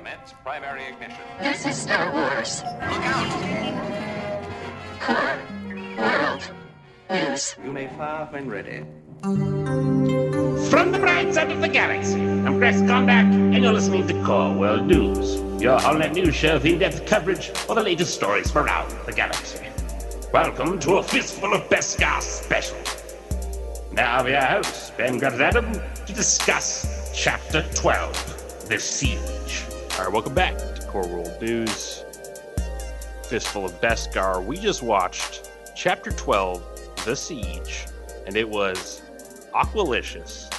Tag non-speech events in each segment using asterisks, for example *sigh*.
Commence primary ignition. This is Star Wars. Look out! Core World News. You may fire when ready. From the bright side of the galaxy, I'm Chris Kondak, and you're listening to Core World News, your all-net news show of in-depth coverage of the latest stories from around the galaxy. Welcome to a Fistful of Beskar special. Now we are hosts, Ben Adam, to discuss Chapter 12, The Siege. All right, welcome back to Core World News. Fistful of Beskar. We just watched Chapter 12, The Siege, and it was aqualicious,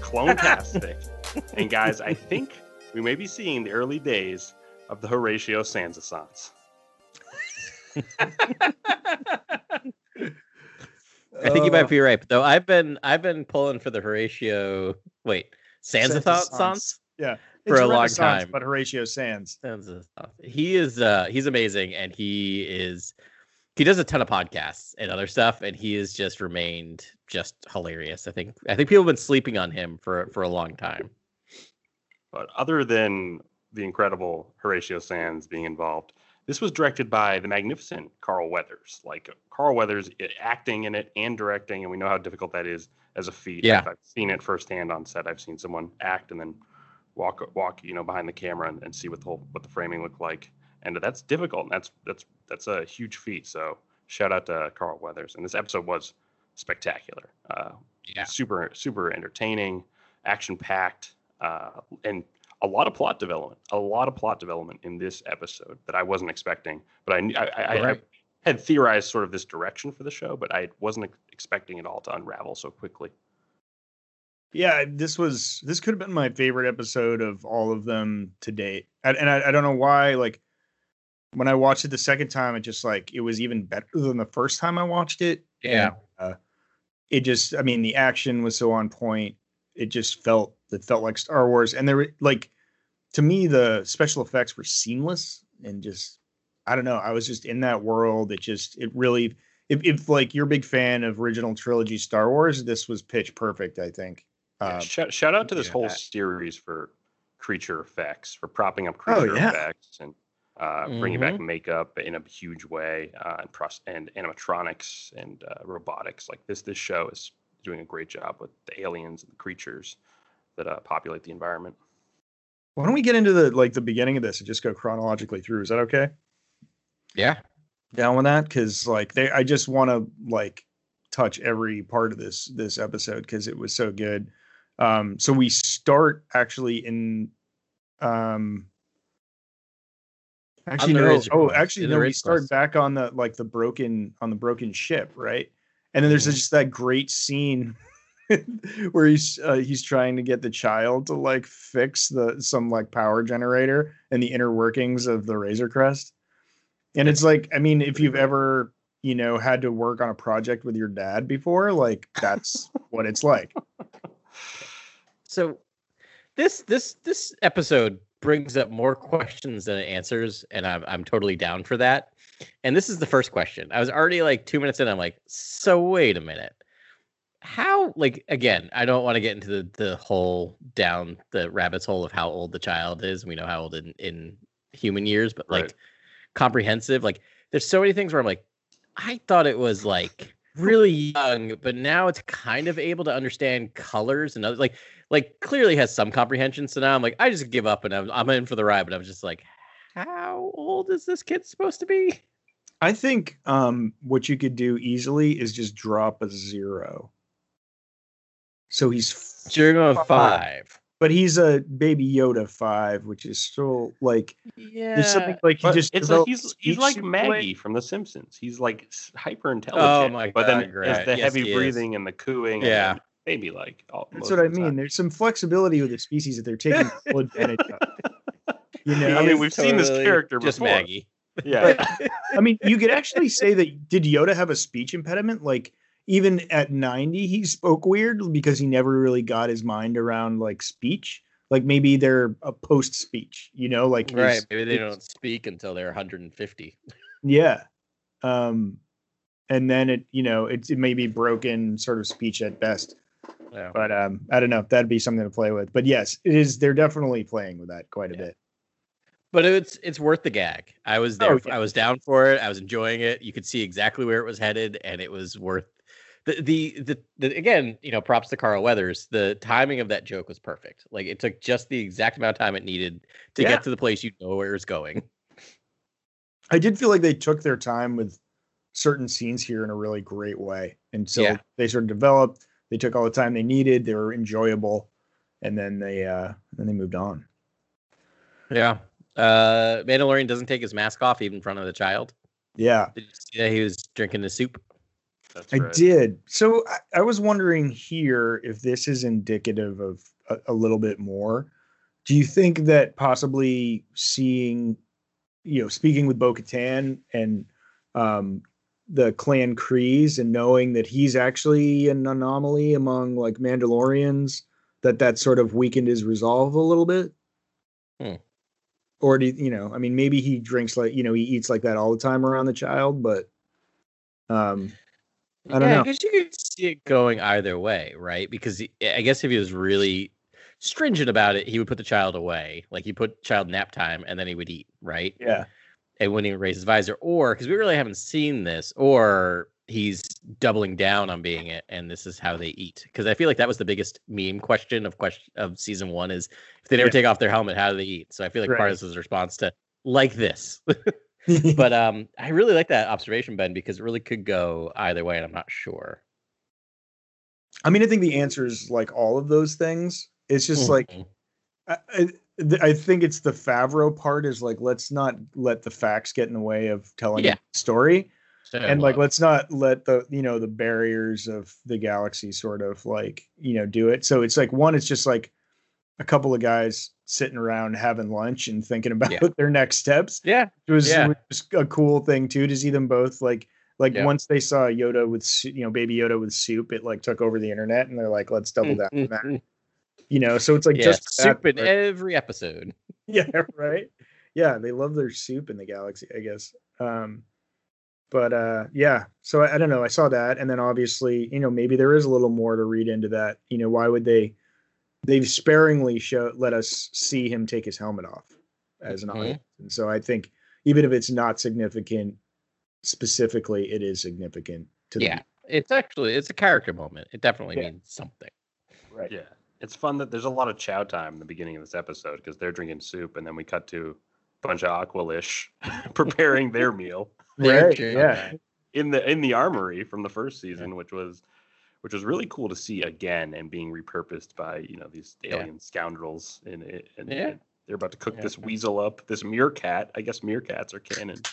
clone-tastic. *laughs* and guys, I think we may be seeing the early days of the Horatio Sansa Sans. I think you might be right, though. I've been I've been pulling for the Horatio. Wait, Sansa Sansa Sans Yeah. For It's a long time. But Horatio Sanz. Sansa. He is uh he's amazing, and he is he does a ton of podcasts and other stuff, and he has just remained just hilarious. I think I think people have been sleeping on him for for a long time. But other than the incredible Horatio Sanz being involved, this was directed by the magnificent Carl Weathers. Like Carl Weathers acting in it and directing, and we know how difficult that is as a feat. Yeah. I've, I've seen it firsthand on set. I've seen someone act and then walk walk, you know, behind the camera and, and see what the whole what the framing looked like. And that's difficult. And that's that's that's a huge feat. So shout out to Carl Weathers. And this episode was spectacular. Uh, Yeah. super super entertaining, action packed, uh, and a lot of plot development. A lot of plot development in this episode that I wasn't expecting. But I knew- I, I, I had theorized sort of this direction for the show, but I wasn't expecting it all to unravel so quickly. Yeah, this was this could have been my favorite episode of all of them to date. And, and I, I don't know why, like when I watched it the second time, it just like it was even better than the first time I watched it. Yeah. And, uh, it just I mean the action was so on point. It just felt it felt like Star Wars. And there were like to me the special effects were seamless and just I don't know. I was just in that world. It just it really if, if like you're a big fan of original trilogy Star Wars, this was pitch perfect, I think. Yeah, Uh, shout, shout out to this yeah, whole that- series for creature effects, for propping up Oh, creature yeah. effects and uh, bringing back makeup in a huge way uh, and, pros- and animatronics and uh, robotics. Like this, this show is doing a great job with the aliens and the creatures that uh, populate the environment. Why don't we get into the like the beginning of this and just go chronologically through? Is that okay? Yeah. Down with that? Because like they, I just want to like touch every part of this this episode because it was so good. Um, so we start actually in, um, actually no, oh actually no, we start back on the like the broken on the broken ship, right? And then there's Mhm. just that great scene *laughs* where he's uh, he's trying to get the child to like fix the some like power generator and the inner workings of the Razor Crest. And it's like, I mean, if you've ever, you know, had to work on a project with your dad before, like that's *laughs* what it's like. So this this this episode brings up more questions than it answers, and I'm I'm totally down for that. And this is the first question. I was already like two minutes in. I'm like, so wait a minute. How like again? I don't want to get into the the whole down the rabbit's hole of how old the child is. We know how old in in human years, but like Right. comprehensive. Like there's so many things where I'm like, I thought it was like really young, but now it's kind of able to understand colors and other like like clearly has some comprehension. So now I'm like, I just give up and I'm I'm in for the ride. But I'm just like, how old is this kid supposed to be? I think um what you could do easily is just drop a zero. So he's f- You're going five. but he's a baby Yoda five, which is still like Yeah. there's something like he just it's like he's he's like super late. Maggie from The Simpsons. He's like hyper intelligent. my But then great. it's the Yes, heavy he is. breathing and the cooing. Yeah. And baby like. all- That's what I mean. time. There's some flexibility with the species that they're taking full advantage of. You know, I mean, we've seen this character just before. Maggie. Yeah. I mean, you could actually say that did Yoda have a speech impediment? Like even at 90, he spoke weird because he never really got his mind around like speech. Like maybe they're a post speech, you know, like Right. Maybe they don't speak until they're 150. Yeah. Um, and then it, you know, it's it may be broken sort of speech at best. Yeah. But um, I don't know. That'd be something to play with. But yes, it is. They're definitely playing with that quite a Yeah. bit. but it's it's worth the gag. I was there. Oh, yeah. I was down for it. I was enjoying it. You could see exactly where it was headed, and it was worth the the the, the again. You know, props to Carl Weathers. The timing of that joke was perfect. Like it took just the exact amount of time it needed to Yeah. get to the place you know where it's going. I did feel like they took their time with certain scenes here in a really great way. And so they sort of developed, they took all the time they needed, they were enjoyable, and then they uh then they moved on. Yeah. Uh, Mandalorian doesn't take his mask off even in front of the child. Yeah. Did you see that he was drinking the soup? That's I right. did. So I, I was wondering here if this is indicative of a, a little bit more. Do you think that possibly seeing, you know, speaking with Bo Katan and um, the clan Kryze and knowing that he's actually an anomaly among like Mandalorians, that that sort of weakened his resolve a little bit? Hmm. Or do you, you know, I mean, maybe he drinks like, you know, he eats like that all the time around the child, but um, I don't know. yeah, know. because you could see it going either way, right? Because he- I guess if he was really stringent about it, he would put the child away. Like he put child nap time, and then he would eat, right? Yeah. And wouldn't even raise his visor, or because we really haven't seen this, or he's doubling down on being it, and this is how they eat. Because I feel like that was the biggest meme question of question of season one is if they never Yeah. take off their helmet, how do they eat? So I feel like part of this is a response to like this. *laughs* *laughs* but um, I really like that observation, Ben, because it really could go either way, and I'm not sure. I mean, I think the answer is like all of those things. It's just like Mhm. I, I, think it's the Favreau part is like let's not let the facts get in the way of telling Yeah. the story, So, and like let's not let the you know the barriers of the galaxy sort of like you know do it. So it's like one, it's just like a couple of guys sitting around having lunch and thinking about Yeah. *laughs* their next steps. yeah, It was, Yeah. it was a cool thing too to see them both like like Yeah. once they saw Yoda with you know baby Yoda with soup, it like took over the internet, and they're like, let's double mm-hmm. down on that. You know, so it's like yeah, just that soup in part- every episode. *laughs* yeah, right. Yeah, they love their soup in the galaxy, I guess. Um, but uh, yeah, so I, I don't know. I saw that, and then obviously, you know, maybe there is a little more to read into that. You know, why would they? They've sparingly show let us see him take his helmet off as an Mhm. audience, and so I think even if it's not significant specifically, it is significant to the Yeah, it's actually it's a character moment. It definitely Yeah. means something. right. Yeah. It's fun that there's a lot of chow time in the beginning of this episode because they're drinking soup and then we cut to a bunch of Aqualish *laughs* preparing their meal *laughs* Right, doing yeah. in the in the armory from the first season, which was which was really cool to see again and being repurposed by you know these Yeah. alien scoundrels and, and, Yeah. and they're about to cook Yeah. this weasel up, this meerkat. I guess meerkats are canon. *laughs*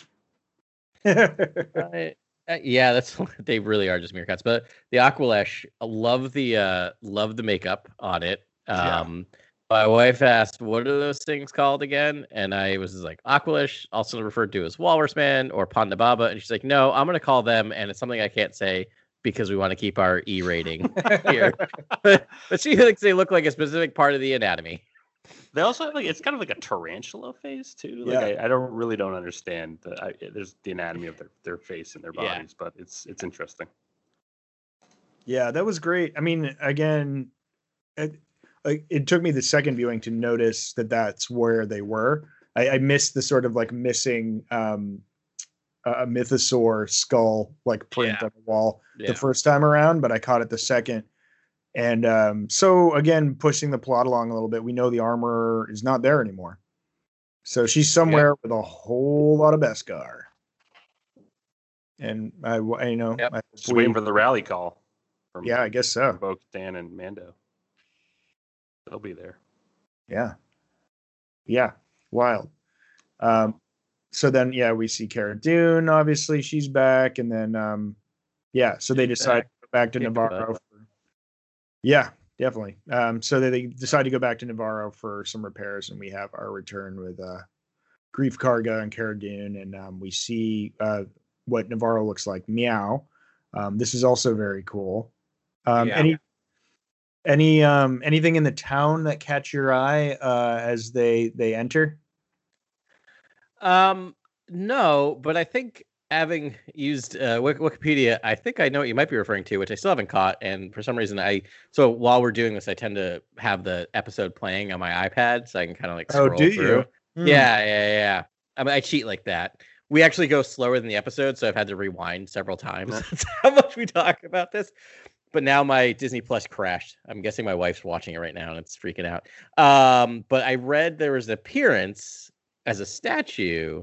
Uh, uh, yeah, that's *laughs* they really are just meerkats. But the Aqualish, I love the uh love the makeup on it. Yeah. Um my wife asked, "What are those things called again?" And I was like, "Aqualish, also referred to as Walrus Man or Ponda Baba." And she's like, "No, I'm going to call them, and it's something I can't say because we want to keep our E rating *laughs* here." *laughs* but, but she thinks they look like a specific part of the anatomy. They also have like it's kind of like a tarantula face too. Like Yeah. I, I don't really don't understand the I, there's the anatomy of their, their face and their Yeah. bodies, but it's it's interesting. Yeah, that was great. I mean, again, it, like it took me the second viewing to notice that that's where they were. I, I missed the sort of like missing um, a a mythosaur skull like print Yeah. on the wall Yeah. the first time around, but I caught it the second. And um, so again, pushing the plot along a little bit, we know the armor is not there anymore. So she's somewhere with a whole lot of Beskar. And I, I you know, Yep. I hope Just waiting for the rally call from yeah, I guess so. Bo Dan and Mando. They'll be there. Yeah. Yeah. Wild. Um, so then yeah, we see Cara Dune, obviously she's back, and then um yeah, so they decide back. to go back to Nevarro. Yeah, definitely. Um, so they, they decide to go back to Nevarro for some repairs, and we have our return with uh Greef Karga and Cara Dune, and um, we see uh what Nevarro looks like. Meow. Um, this is also very cool. Um, Yeah. any any um anything in the town that catch your eye uh as they they enter? Um, no, but I think having used uh, Wikipedia, I think I know what you might be referring to, which I still haven't caught. And for some reason, I so while we're doing this, I tend to have the episode playing on my iPad, so I can kind of like scroll Oh, do through. you? Hmm. Yeah, yeah, yeah. I mean, I cheat like that. We actually go slower than the episode, so I've had to rewind several times. *laughs* That's how much we talk about this. But now my Disney Plus crashed. I'm guessing my wife's watching it right now and it's freaking out. Um, but I read there was an appearance as a statue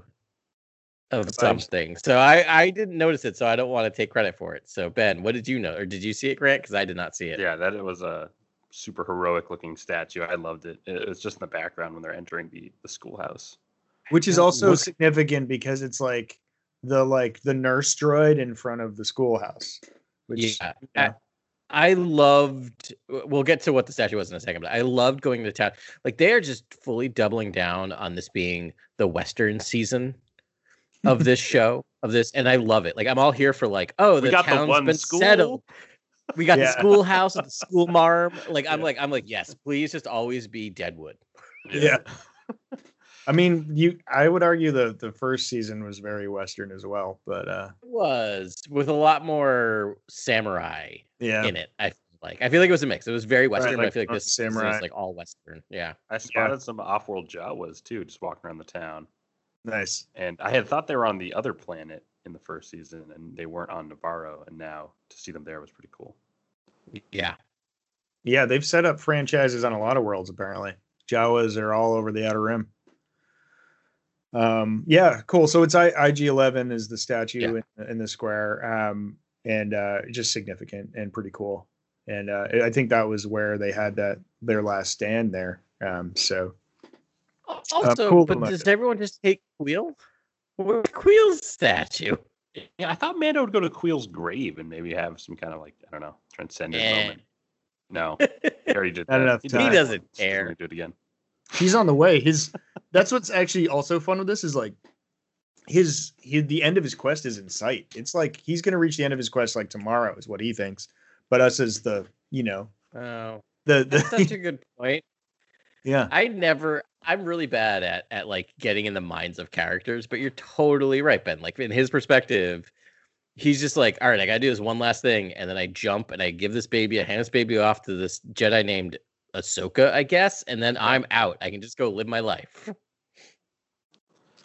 of something. So I I didn't notice it, so I don't want to take credit for it. So Ben, what did you know, or did you see it, Grant? Because I did not see it. Yeah, that it was a super heroic looking statue. I loved it. It was just in the background when they're entering the the schoolhouse. Which is also look- significant because it's like the like the nurse droid in front of the schoolhouse. Which Yeah. yeah. I, I loved we'll get to what the statue was in a second, but I loved going to town. Like they are just fully doubling down on this being the Western season of this show, of this, and I love it. Like I'm all here for like, oh, the We got the one been school. settled. We got Yeah. the schoolhouse with the school *laughs* marm. Like I'm Yeah. like, I'm like, yes, please just always be Deadwood. Yeah. I mean, you I would argue the the first season was very western as well, but uh It was with a lot more samurai yeah. in it. I feel like I feel like it was a mix. It was very Western, but I feel like this Samurai. is like all Western. Yeah. I spotted some off-world Jawas too, just walking around the town. Nice. And I had thought they were on the other planet in the first season, and they weren't on Nevarro. And now to see them there was pretty cool. Yeah. Yeah, they've set up franchises on a lot of worlds apparently. Jawas are all over the outer rim. Um yeah, cool. So it's I, IG11 is the statue in, in the square. Um and uh just significant and pretty cool. And uh I think that was where they had that their last stand there. Um so Also, cool but does everyone just take Kuiil? Where's Kuiil's statue? Yeah, I thought Mando would go to Kuiil's grave and maybe have some kind of like I don't know transcendent Eh. moment. No, *laughs* he already did Not that. enough did time. He doesn't He's gonna care. Do it again. he's on the way. His that's what's actually also fun with this is like his he, the end of his quest is in sight. It's like he's gonna reach the end of his quest like tomorrow is what he thinks. But us as the you know Oh, the, that's such a *laughs* good point. yeah I never. I'm really bad at at like getting in the minds of characters, but you're totally right, Ben. Like in his perspective, he's just like, all right, I gotta do this one last thing, and then I jump and I give this baby, I hand this baby off to this Jedi named Ahsoka, I guess, and then I'm out. I can just go live my life.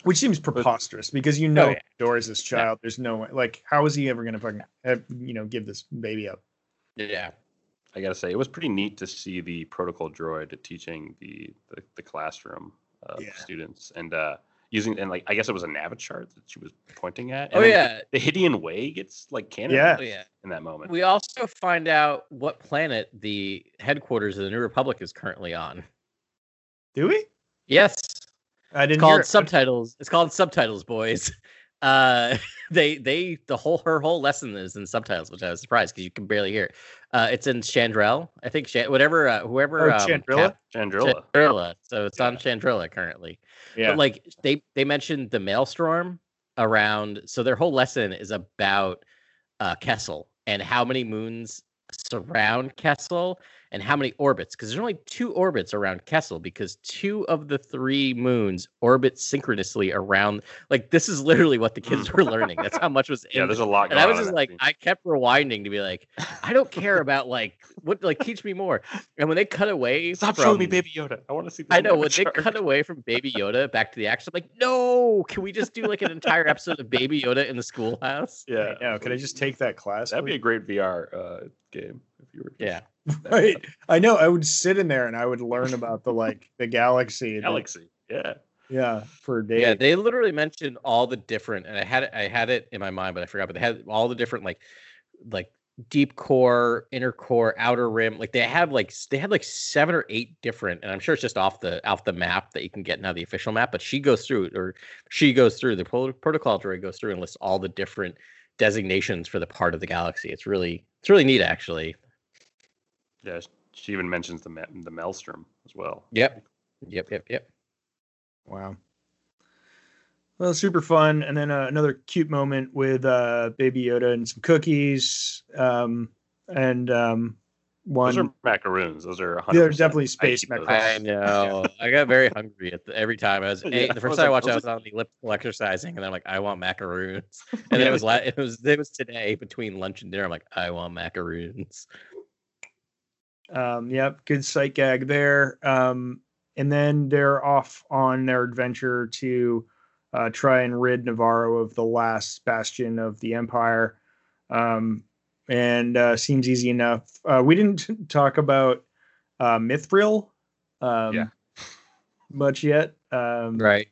which seems preposterous because you know Oh, yeah. Doris this child. There's no way like how is he ever gonna fucking have, you know give this baby up? Yeah. I gotta say, it was pretty neat to see the protocol droid teaching the the, the classroom of Yeah. students and uh using and like I guess it was a Navichart chart that she was pointing at. Oh and then yeah. the Hydian Way gets like canon Yeah. Oh yeah. in that moment. We also find out what planet the headquarters of the New Republic is currently on. Do we? Yes. I didn't It's hear called it. subtitles. It's called subtitles, boys. *laughs* Uh, *laughs* they they the whole her whole lesson is in subtitles, which I was surprised because you can barely hear it. Uh, it's in Chandrel, I think. Whatever, uh, whoever. Oh, um, Chandrila? Cap- Chandrila. Chandrila. So it's on Chandrila currently. Yeah. But like they they mentioned the maelstrom around. So their whole lesson is about uh, Kessel and how many moons surround Kessel and how many orbits. Because there's only two orbits around Kessel because two of the three moons orbit synchronously around. Like this is literally what the kids were learning. That's how much was in Yeah, there's a this. lot. And I was on just like, scene. I kept rewinding to be like, I don't care about like what, like teach me more. And when they cut away, Stop from, showing me Baby Yoda. I want to see. This I know when they cut away from Baby Yoda back to the action, I'm like, no, can we just do like an entire episode of Baby Yoda in the schoolhouse? Yeah. Yeah, could I just take that class? That'd be a great VR uh, game if you were. just- Yeah. *laughs* right. I know. I would sit in there and I would learn about the like the galaxy. and- *laughs* Galaxy. Yeah. Yeah, for days. Yeah, they literally mentioned all the different, and I had it, I had it in my mind, but I forgot. But they had all the different like, like deep core, inner core, outer rim. Like they have like they had like seven or eight different, and I'm sure it's just off the off the map that you can get now the official map. But she goes through, or she goes through the pro- protocol droid goes through and lists all the different designations for the part of the galaxy. It's really it's really neat actually. Yeah. She even mentions the the Maelstrom as well. Yep. Yep. Yep. Yep. Wow. Well, super fun. And then uh, another cute moment with uh, Baby Yoda and some cookies. Um, and um, one. Those are macaroons. Those are. 100% They're definitely space I eat those. macaroons. I know. *laughs* I got very hungry at the, every time. I was Yeah, the first was time I like- watched, I I was was on the elliptical exercising, and I'm like, I want macaroons. *laughs* And then it was la- it was it was today between lunch and dinner. I'm like, I want macaroons. Um, yep, good sight gag there. Um, and then they're off on their adventure to uh, try and rid Nevarro of the last bastion of the Empire. Um, and uh, seems easy enough. Uh, we didn't *laughs* talk about uh, Mythrol um, Yeah. much yet. Um, Right.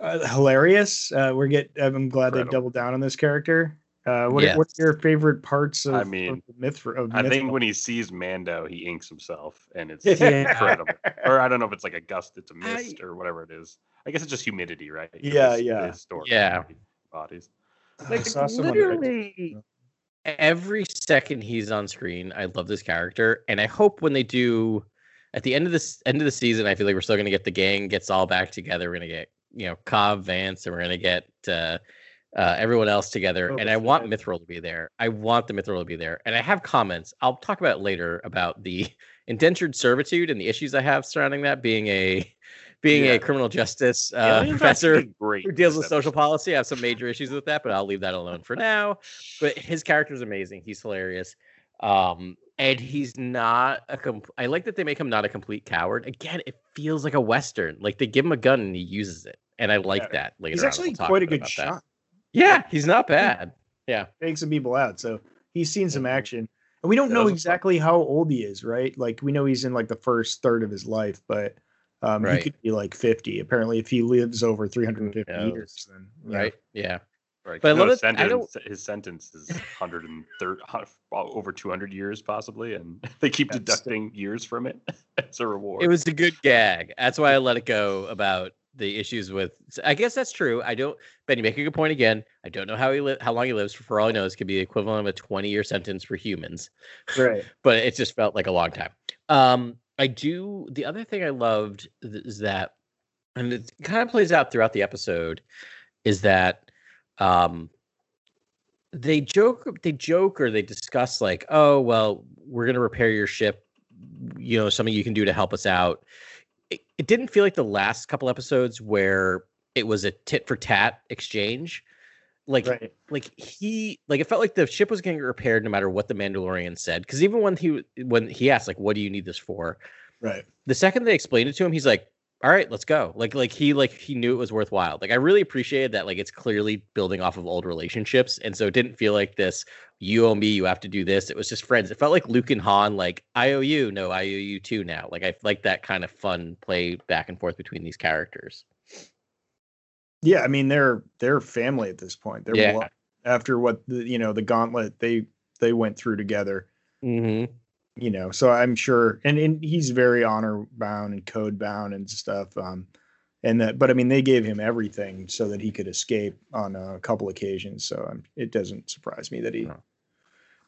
uh, hilarious. Uh, we're get. I'm glad they Incredible. doubled down on this character. Uh, what Yes. are, what are your favorite parts of? I mean, of myth of I think when he sees Mando, he inks himself, and it's *laughs* Yeah. incredible. Or I don't know if it's like a gust, it's a mist, or whatever it is. I guess it's just humidity, right? Yeah, His- yeah. his Yeah. Bodies. I Like saw someone literally every second he's on screen, I love this character, and I hope when they do at the end of this end of the season, I feel like we're still gonna get the gang gets all back together. We're gonna get you know Cobb Vanth, and we're gonna get uh, uh, everyone else together. Boba and I want Fett. Mythrol to be there. I want the Mythrol to be there, and I have comments. I'll talk about it later about the *laughs* indentured servitude and the issues I have surrounding that being a *laughs* being Yeah. a criminal justice uh, Aliens professor who deals with social policy. I have some major issues with that, but I'll leave that alone for now. But his character is amazing. He's hilarious. Um, and he's not a com- I like that they make him not a complete coward. Again, it feels like a western. Like they give him a gun and he uses it, and I like Yeah. that. Later, He's on. actually We'll quite a good shot. that. Shot. Yeah, he's not bad. Yeah, Takes some people out, so he's seen some action. And we don't That know was fun- exactly how old he is, right? Like we know he's in like the first third of his life, but um, he could be like 50. Apparently, if he lives over 350 years, then yeah. right. Yeah, Right. But I no, love his it- I don't- sentence, his sentence is 130, *laughs* over 200 years, possibly, and *laughs* they keep That's- deducting years from it *laughs* as a reward. it was a good gag. That's why I let it go about the issues with. I guess that's true. I don't. Ben, you make a good point again. I don't know how he li- how long he lives. For, all I know, this could be the equivalent of a twenty year sentence for humans. right. *laughs* but it just felt like a long time. Um, I do. The other thing I loved is that, and it kind of plays out throughout the episode, is that um, they joke, they joke, or they discuss like, oh well, we're gonna repair your ship. You know, something you can do to help us out. It, it didn't feel like the last couple episodes where it was a tit for tat exchange. Like Right. like he like it felt like the ship was getting repaired no matter what the Mandalorian said. Because even when he when he asked like, "What do you need this for?" Right. The second they explained it to him, he's like, "All right, let's go." Like like he like he knew it was worthwhile. Like I really appreciated that. Like it's clearly building off of old relationships, and so it didn't feel like this. You owe me. You have to do this. It was just friends. It felt like Luke and Han. Like I owe you. No, I owe you too. Now. Like I like that kind of fun play back and forth between these characters. Yeah, I mean they're they're family at this point. They're Yeah. after what the you know the gauntlet they they went through together. Mm-hmm. You know, so I'm sure, and, and he's very honor bound and code bound and stuff. Um, and that, but I mean, they gave him everything so that he could escape on a couple occasions. So um, it doesn't surprise me that he No.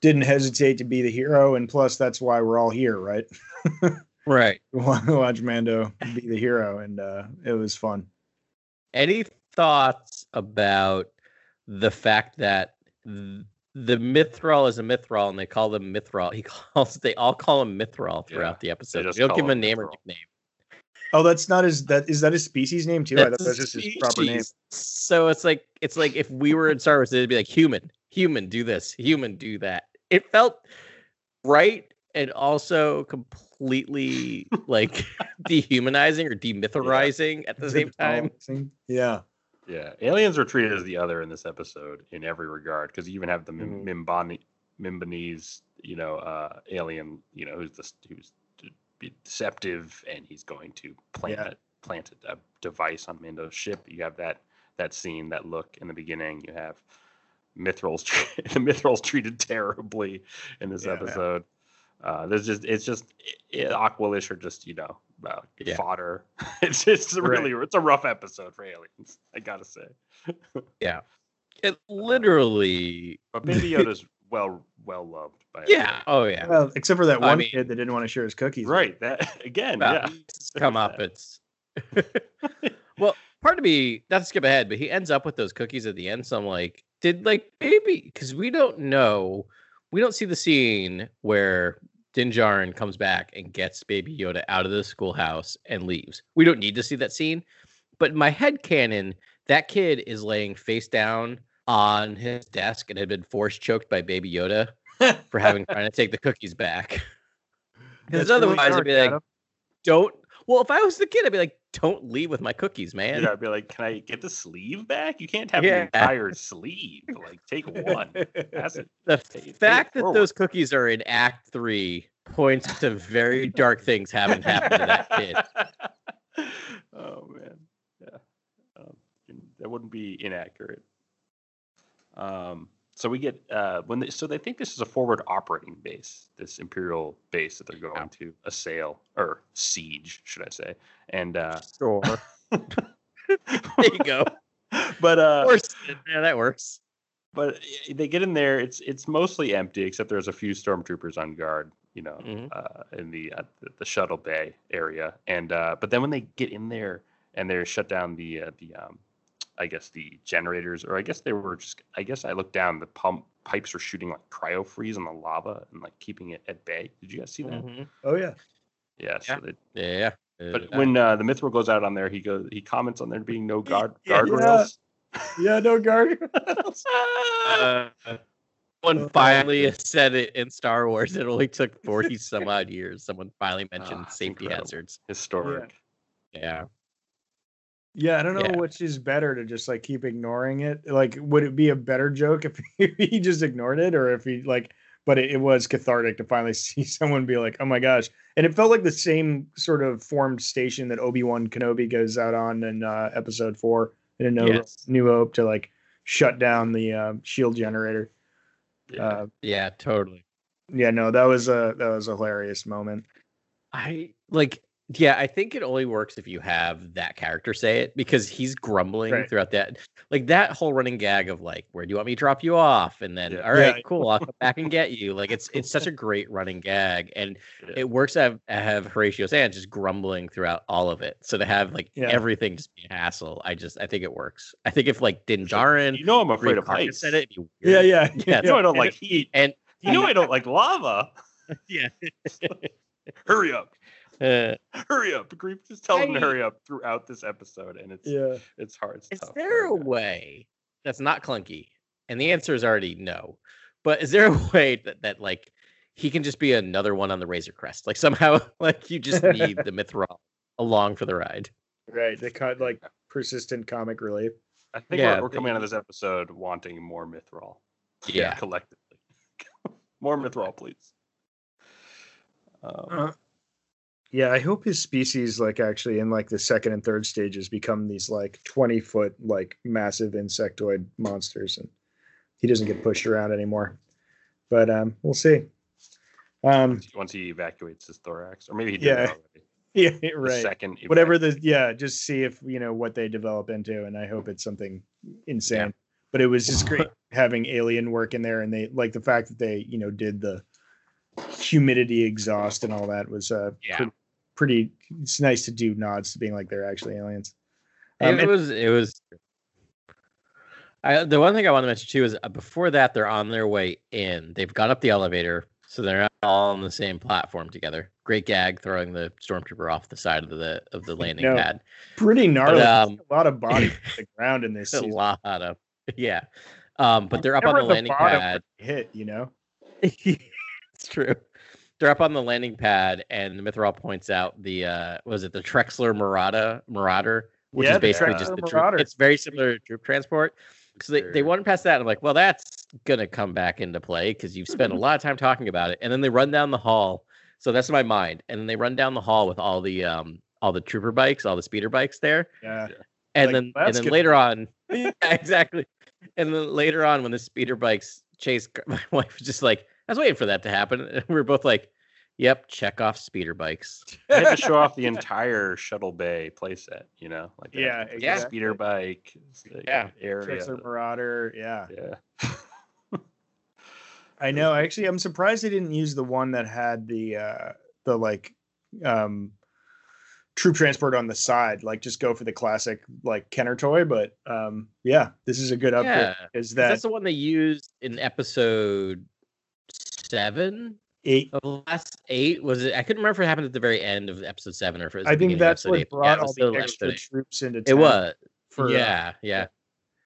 didn't hesitate to be the hero. And plus, that's why we're all here, right? *laughs* Right. Want to watch Mando be the hero, and uh, it was fun. Any thoughts about the fact that th- the Mythrol is a Mythrol and they call them Mythrol? He *laughs* calls they all call him Mythrol throughout the episode. just They don't give him a him name or nickname. Oh, that's not his. That is that his species name too. I thought That's just his proper name. So it's like it's like if we were in Star Wars, it'd be like human, human, do this, human, do that. It felt right and also completely like *laughs* dehumanizing or demythrizing at the same time. Yeah. Yeah, aliens are treated as the other in this episode in every regard because you even have the. Mim- Mimbani, Mimbanese, you know, uh, alien, you know, who's this, who's deceptive and he's going to plant Yeah. a, plant a, a device on Mando's ship. You have that that scene, that look in the beginning. You have Mythrol's *laughs* the Mythrol's treated terribly in this Yeah. episode. Uh, there's just it's just it, Aqualish are just you know uh, Yeah. fodder. *laughs* It's it's Right. really it's a rough episode for aliens. I gotta say. *laughs* Yeah, it literally But Baby *laughs* Yoda's well well loved by Yeah. Oh yeah. Well, except for that I one mean- kid that didn't want to share his cookies. Right. That again. Well, yeah. he's come up. It's well, part of me not to skip ahead, but he ends up with those cookies at the end. So I'm like, did like maybe Because we don't know, we don't see the scene where Din Djarin comes back and gets Baby Yoda out of the schoolhouse and leaves. We don't need to see that scene, but my head canon, that kid is laying face down on his desk and had been force choked by Baby Yoda for having trying to take the cookies back. Because That's really otherwise, I'd be like, Adam. don't Well, if I was the kid, I'd be like, "Don't leave with my cookies, man." Yeah, I'd be like, "Can I get the sleeve back? You can't have Yeah. the entire sleeve. Like, take *laughs* one. That's it. The *laughs* it fact that those cookies are in Act Three points to very dark things having happened to that kid. *laughs* oh man, yeah, um, that wouldn't be inaccurate. Um, so we get uh, when they, so they think this is a forward operating base, this imperial base that they're going Yeah. to assail or siege, should I say? And uh, Sure. *laughs* there you go. but uh, yeah, that works. but they get in there. It's it's mostly empty except there's a few stormtroopers on guard. You know, Mhm. uh, in the, uh, the the shuttle bay area. And uh, but then when they get in there and they're shut down the uh, the um, I guess the generators, or I guess they were just. I guess I looked down. The pump pipes are shooting like cryo freeze on the lava and like keeping it at bay. Did you guys see that? Mhm. oh yeah. Yeah. So Yeah. they, Yeah. but Uh, when uh, the mythrol goes out on there, he goes. He comments on there being no guard Yeah. guardrails. Yeah, no guard. *laughs* uh, someone finally said it in Star Wars. It only took forty *laughs* some odd years. Someone finally mentioned Ah, safety incredible. hazards. Historic. Yeah. Yeah, I don't know Yeah. which is better to just like keep ignoring it. Like, would it be a better joke if *laughs* he just ignored it, or if he like? But it, it was cathartic to finally *laughs* see someone be like, "Oh my gosh!" And it felt like the same sort of formed station that Obi Wan Kenobi goes out on in uh, Episode Four in a No Yes. New Hope to like shut down the uh, shield generator. Yeah. Uh, Yeah. Totally. yeah, no, that was a that was a hilarious moment. I like. Yeah, I think it only works if you have that character say it because he's grumbling Right. throughout that. Like that whole running gag of like, "Where do you want me to drop you off?" And then, Yeah. "All right, Yeah. cool, I'll come back and get you." Like it's it's such a *laughs* great running gag, and Yeah. it works. to have, have Horatio Sanz just grumbling throughout all of it. So to have like everything just be a hassle, I just I think it works. I think if like Din Djarin, you know I'm afraid of heights. said it, Yeah, yeah, Yeah, *laughs* You know I don't like heat. and You know I don't like lava. *laughs* yeah, Hurry up. Uh, *laughs* Hurry up. Greef just tells him to hurry up throughout this episode and it's yeah. it's hard. It's is tough. there a Hurry way that's not clunky? And the answer is already no. But is there a *laughs* way that, that like he can just be another one on the Razor Crest? Like somehow *laughs* like you just need the Mythrol along for the ride. Right. They cut like persistent comic relief. I think Yeah, we're, we're coming the- out of this episode wanting more Mythrol. Yeah. Collectively. more Mythrol, please. Um, Uh, yeah, I hope his species, like actually in like the second and third stages, become these like twenty foot like massive insectoid monsters, and he doesn't get pushed around anymore. But um, we'll see. Um, once he evacuates his thorax, or maybe he did Yeah. *laughs* yeah, The right. second Whatever the yeah, just see if you know what they develop into, and I hope it's something insane. But it was just great *laughs* having alien work in there, and they like the fact that they you know did the humidity exhaust and all that was uh Yeah. pre- pretty. It's nice to do nods to being like they're actually aliens. it Um, and- was it was I, the one thing I want to mention too is uh, before that they're on their way in. They've gone up the elevator, so they're not all on the same platform together. Great gag throwing the stormtrooper off the side of the of the *laughs* landing No, pad. pretty gnarly. There's um, a lot of body *laughs* on the ground in this. A season. lot of yeah. Um, but they're up on Never the landing pad. Hit, you know. *laughs* it's true. They're up on the landing pad, and Mythrol points out the uh was it the Trexler Marauder Marauder, which Yeah, is basically Trexler just the Marauder. troop. It's very similar to troop transport. So they, they Sure. went past that. And I'm like, well, that's gonna come back into play because you've spent a *laughs* lot of time talking about it. And then they run down the hall. So that's my mind. And then they run down the hall with all the um all the trooper bikes, all the speeder bikes there. Yeah. And Like, then and then good. later on, *laughs* *laughs* yeah, exactly. And then later on, when the speeder bikes chase, my wife was just like, I was waiting for that to happen. And we were both like, Yep, check off speeder bikes. *laughs* I had to show off the *laughs* entire shuttle bay playset, you know, like Yeah, had the Yeah. speeder bike, the Yeah. area. Trexler Marauder. Yeah. Yeah, *laughs* I know. Actually, I'm surprised they didn't use the one that had the uh the like um troop transport on the side. Like just go for the classic like Kenner toy. But um yeah, this is a good upgrade. Yeah, Is 'Cause that That's the one they used in episode seven eight? of the last eight. Was it? I couldn't remember if it happened at the very end of episode seven or if it was. I the think beginning of that's episode what eight. but brought yeah, it all the the extra troops into It was. For, uh, yeah, yeah.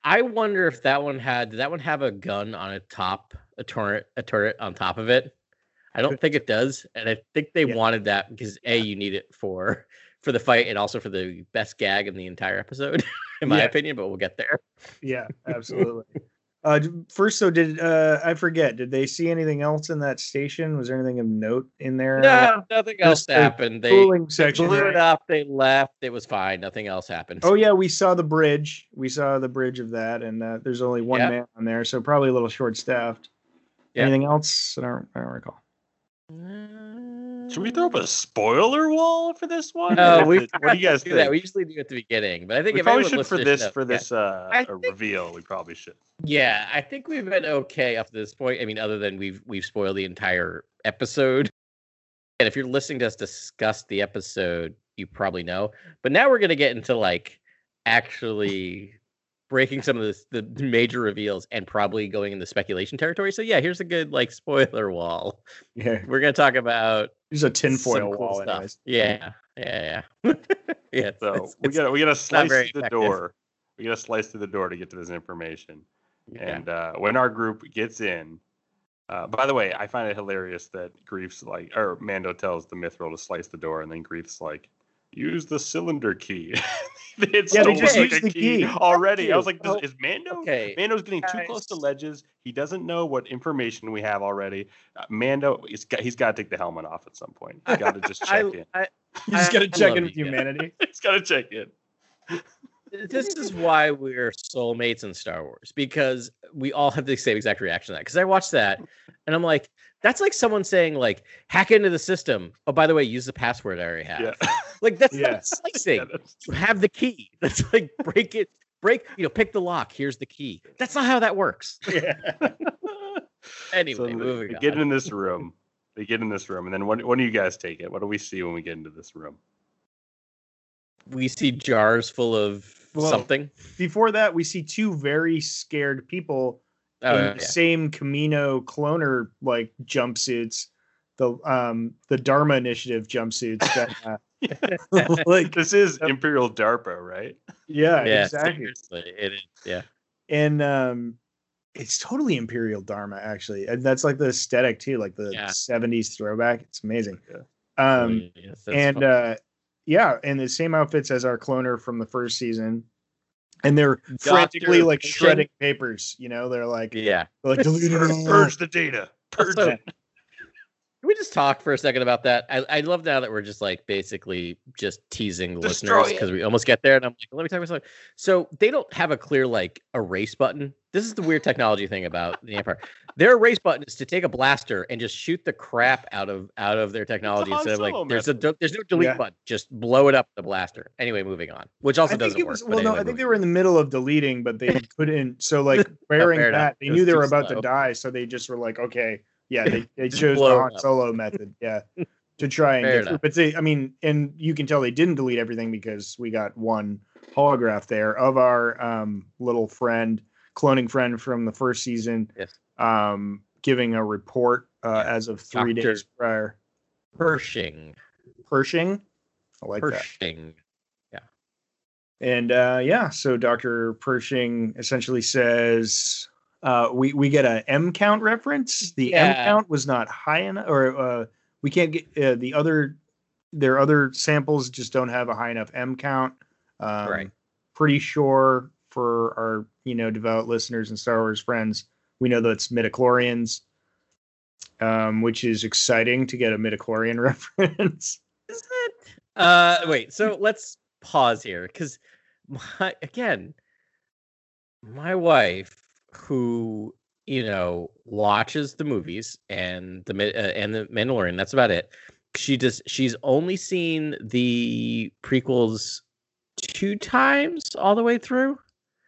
I wonder if that one had did that one have a gun on a top a turret a turret on top of it. I don't think it does, and I think they Yeah. wanted that because a you need it for for the fight and also for the best gag in the entire episode, *laughs* in my Yeah. opinion. But we'll get there. Yeah, *laughs* absolutely. Uh, first, though, did uh, I forget? Did they see anything else in that station? Was there anything of note in there? No, nothing else Just the happened. They cooling section. blew right? it up. They left. It was fine. Nothing else happened. Oh yeah, we saw the bridge. We saw the bridge of that, and uh, there's only one Yeah. man on there, so probably a little short-staffed. Yeah. Anything else? I don't, I don't recall. Should we throw up a spoiler wall for this one? No, What do you guys do think? *laughs* that. We usually do at the beginning, but I think We if probably should for this knows- for yeah. this uh, I a think- reveal. We probably should. Yeah, I think we've been okay up to this point. I mean, other than we've we've spoiled the entire episode. And if you're listening to us discuss the episode, you probably know. But now we're gonna get into like actually breaking some of this, the major reveals and probably going into speculation territory. So yeah, here's a good like spoiler wall. Yeah, We're gonna talk about there's a some tinfoil cool wall. stuff. Anyways. Yeah, yeah, yeah. *laughs* yeah. So it's- we gotta we gotta slice through the effective. door. We gotta slice through the door to get to this information. yeah. And uh, when our group gets in, uh, by the way, I find it hilarious that Greef's like, or Mando tells the Mythrol to slice the door, and then Greef's like, use the cylinder key. *laughs* *laughs* it's Yeah, they almost just like used a the key, key. already. I was like, Oh, is Mando? okay. Mando's getting too close to ledges. He doesn't know what information we have already. Uh, Mando, he's got, he's got to take the helmet off at some point. He's got to just *laughs* check I, in. I, *laughs* You just I- got to check in with humanity. he's got to check in. this is why we're soulmates in Star Wars because we all have the same exact reaction to that. Because I watched that and I'm like, that's like someone saying like hack into the system. Oh, by the way, use the password I already have. Yeah. *laughs* Like that's Yeah. not slicing. Yeah, that's- You have the key. *laughs* That's like break it, break. You know, pick the lock. Here's the key. That's not how that works. *laughs* yeah. Anyway, So they- moving they on. get in this room. They get in this room, and then what? What do you guys take it? What do we see when we get into this room? we see jars full of Well, something. Before that, we see two very scared people Oh, in yeah. the same Kamino cloner like jumpsuits, the um the Dharma Initiative jumpsuits. That, uh, *laughs* *laughs* like This is *laughs* Imperial DARPA, right? yeah, yeah, exactly. seriously, it is. Yeah. and um it's totally imperial dharma actually and that's like the aesthetic too like the Yeah. 70s throwback it's amazing Yeah. um Yes, and fun. uh yeah and the same outfits as our cloner from the first season and they're frantically like shredding papers you know they're like yeah. they're like delete it all. Purge *laughs* the data. Purge Also, it. Can we just talk for a second about that? I, I love now that we're just like basically just teasing the Destroy listeners because we almost get there. And I'm like, let me talk about something. So they don't have a clear like erase button. This is the weird technology thing about the Empire. Their erase button is to take a blaster and just shoot the crap out of out of their technology Han instead of like Solo there's a there's no delete Yeah. button. Just blow it up the blaster. Anyway, moving on. Which also I doesn't it work. was but well no I think they were in the middle of deleting but they *laughs* couldn't so like bearing *laughs* oh, fair enough. that they knew they were about slow. to die so they just were like okay yeah they, *laughs* they chose the Han. Solo method yeah to try and Fair get enough. but they I mean and you can tell they didn't delete everything because we got one holograph there of our um little friend cloning friend from the first season Yes. um giving a report uh, as of three Doctor- days prior Pershing. Pershing I like that Pershing. Yeah. And uh, yeah, so Dr. Pershing essentially says uh, we we get a M count reference. The M count was not high enough, or uh, we can't get uh, the other. Their other samples just don't have a high enough M count. Um, Right. Pretty sure for our you know devout listeners and Star Wars friends, we know that's midichlorians, um, which is exciting to get a midichlorian *laughs* reference. Is it? Uh, wait. So let's pause here because my again, my wife, who you know watches the movies and the uh, and the Mandalorian. That's about it. She just she's only seen the prequels two times all the way through.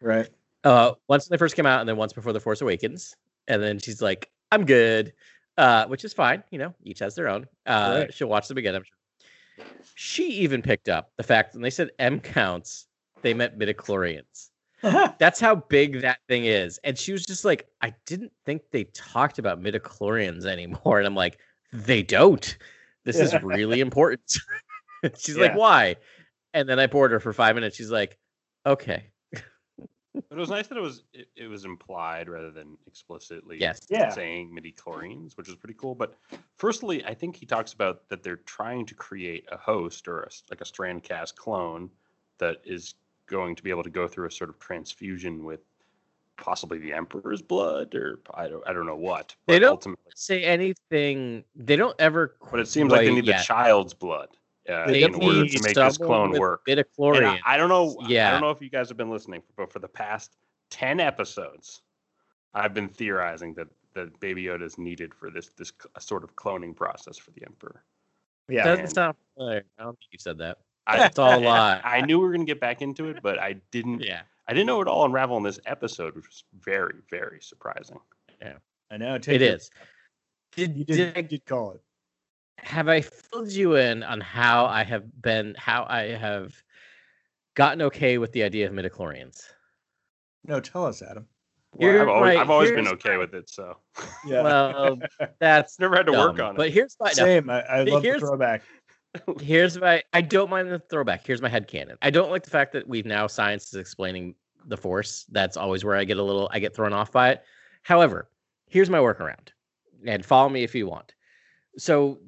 Right. Uh, once when they first came out, and then once before the Force Awakens, and then she's like, "I'm good," uh, which is fine. You know, each has their own. Uh, Right. She'll watch them again. I'm sure. She even picked up the fact when they said M counts, they meant midichlorians. *laughs* That's how big that thing is. And she was just like, I didn't think they talked about midichlorians anymore. And I'm like, they don't. This is really *laughs* important. *laughs* She's like, why? And then I bored her for five minutes. She's like, okay. But it was nice that it was it, it was implied rather than explicitly Yes. Yeah. saying midichlorians, which is pretty cool. But firstly, I think he talks about that they're trying to create a host or a, s- like a strand cast clone that is going to be able to go through a sort of transfusion with possibly the emperor's blood or I don't I don't know what. They don't ultimately, Say anything. They don't ever. but it seems like they quite need the child's blood uh, They in order to make this clone with work. And Midichlorians. I, I don't know. Yeah. I don't know if you guys have been listening, but for the past ten episodes, I've been theorizing that that Baby Yoda is needed for this this sort of cloning process for the Emperor. Yeah. that's not. and- I don't think you said that. I, It's all a lie. I knew we were going to get back into it, but I didn't. Yeah. I didn't know it all unravel in this episode, which was very, very surprising. Yeah, I know. take It your- is. Did, You did, did, you did call it. have I filled you in on how I have been, how I have gotten okay with the idea of midichlorians? No, tell us, Adam. Well, I've always, right, I've always been okay my- with it, so Yeah. Well, *laughs* that's never had to work on it. But here's my no, Same. I, I But love the here's- throwback. *laughs* here's my I don't mind the throwback. Here's my headcanon. I don't like the fact that we've now science is explaining the force. That's always where I get a little I get thrown off by it. However, here's my workaround. And follow me if you want. So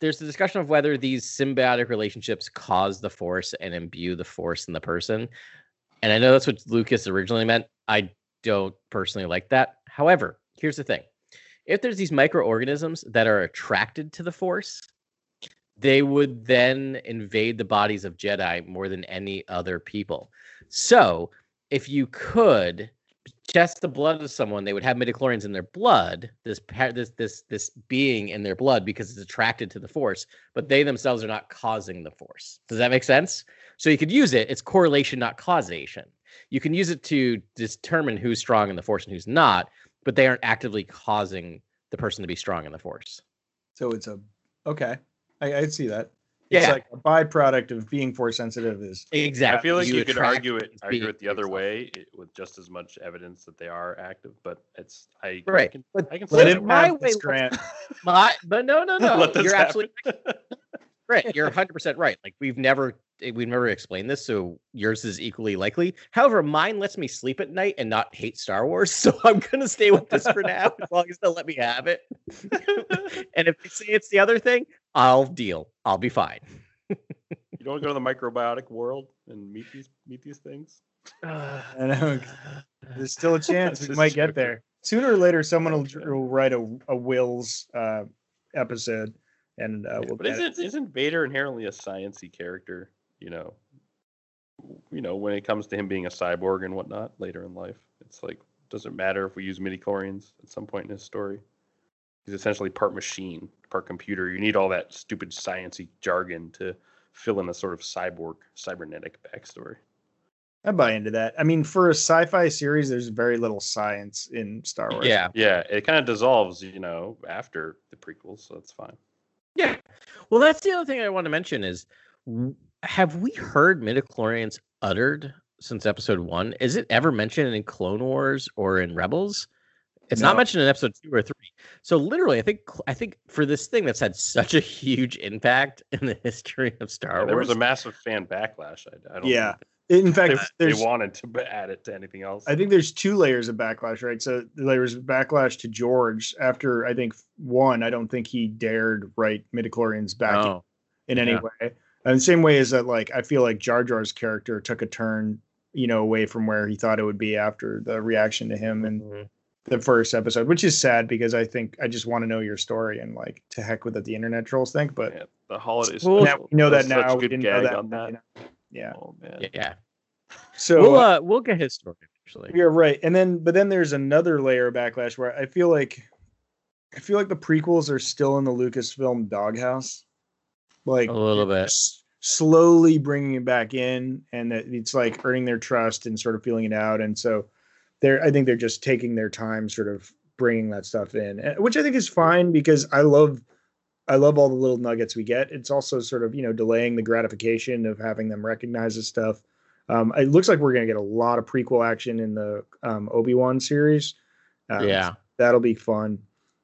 there's the discussion of whether these symbiotic relationships cause the force and imbue the force in the person. And I know that's what Lucas originally meant. I don't personally like that. However, here's the thing. If there's these microorganisms that are attracted to the force, they would then invade the bodies of Jedi more than any other people. So, if you could test the blood of someone, they would have midichlorians in their blood, this this this this being in their blood because it's attracted to the force, but they themselves are not causing the force. Does that make sense? So you could use it, it's correlation not causation. You can use it to determine who's strong in the force and who's not, but they aren't actively causing the person to be strong in the force. So it's a okay. I, I see that. It's Yeah. like a byproduct of being force sensitive is Exactly. I feel like you, could argue it argue it the other yourself. way it, with just as much evidence that they are active, but it's I I Right. can, But I can let see him that. my way grant. *laughs* My, but no, no, no. Let You're absolutely right. You're 100 percent right. Like we've never eh, we've never explained this, so yours is equally likely. However, mine lets me sleep at night and not hate Star Wars, *laughs* so I'm gonna stay with this for now, as long as they'll let me have it. *laughs* and if they say it's the other thing, I'll deal. I'll be fine. You don't go to the microbiotic world and meet these meet these things. I know. There's still a chance *laughs* we might get there. Sooner or later, someone will, will write a, a Will's uh, episode, and uh, we'll but get it. isn't isn't Vader inherently a sciency character? You know, you know when it comes to him being a cyborg and whatnot later in life, it's like doesn't matter if we use midichlorians at some point in his story. He's essentially part machine, part computer. You need all that stupid sciency jargon to fill in a sort of cyborg, cybernetic backstory. I buy into that. I mean, for a sci-fi series, there's very little science in Star Wars. Yeah. Yeah, it kind of dissolves, you know, after the prequels, so that's fine. Yeah. Well, that's the other thing I want to mention is have we heard midichlorians uttered since episode one? Is it ever mentioned in Clone Wars or in Rebels? It's not mentioned in episode two or three. So literally, I think I think for this thing that's had such a huge impact in the history of Star Yeah, there was a massive fan backlash. I, I don't Yeah. think In fact, they, they wanted to add it to anything else. I think there's two layers of backlash, right? So there was backlash to George after I think one. I don't think he dared write midichlorians back in- Oh, in any Yeah. way. And the same way is that like I feel like Jar Jar's character took a turn, you know, away from where he thought it would be after the reaction to him in mhm. The first episode, which is sad because I think I just want to know your story and like to heck with what the internet trolls think. But yeah, the holidays. Well, now we know that That's such now. We didn't know that. on that. you know? Yeah. Oh man. yeah. So we'll uh, uh, we'll get his story actually. You're right. And then but then there's another layer of backlash where I feel like I feel like the prequels are still in the Lucasfilm doghouse. Like A little bit. slowly bringing it back in and that it's like earning their trust and sort of feeling it out and so they're I think they're just taking their time sort of bringing that stuff in, eh, which I think is fine because I love I love all the little nuggets we get. It's also sort of, you know, delaying the gratification of having them recognize this stuff. Um, it looks like we're going to get a lot of prequel action in the um, Obi Wan series. Um, yeah. that'll be fun.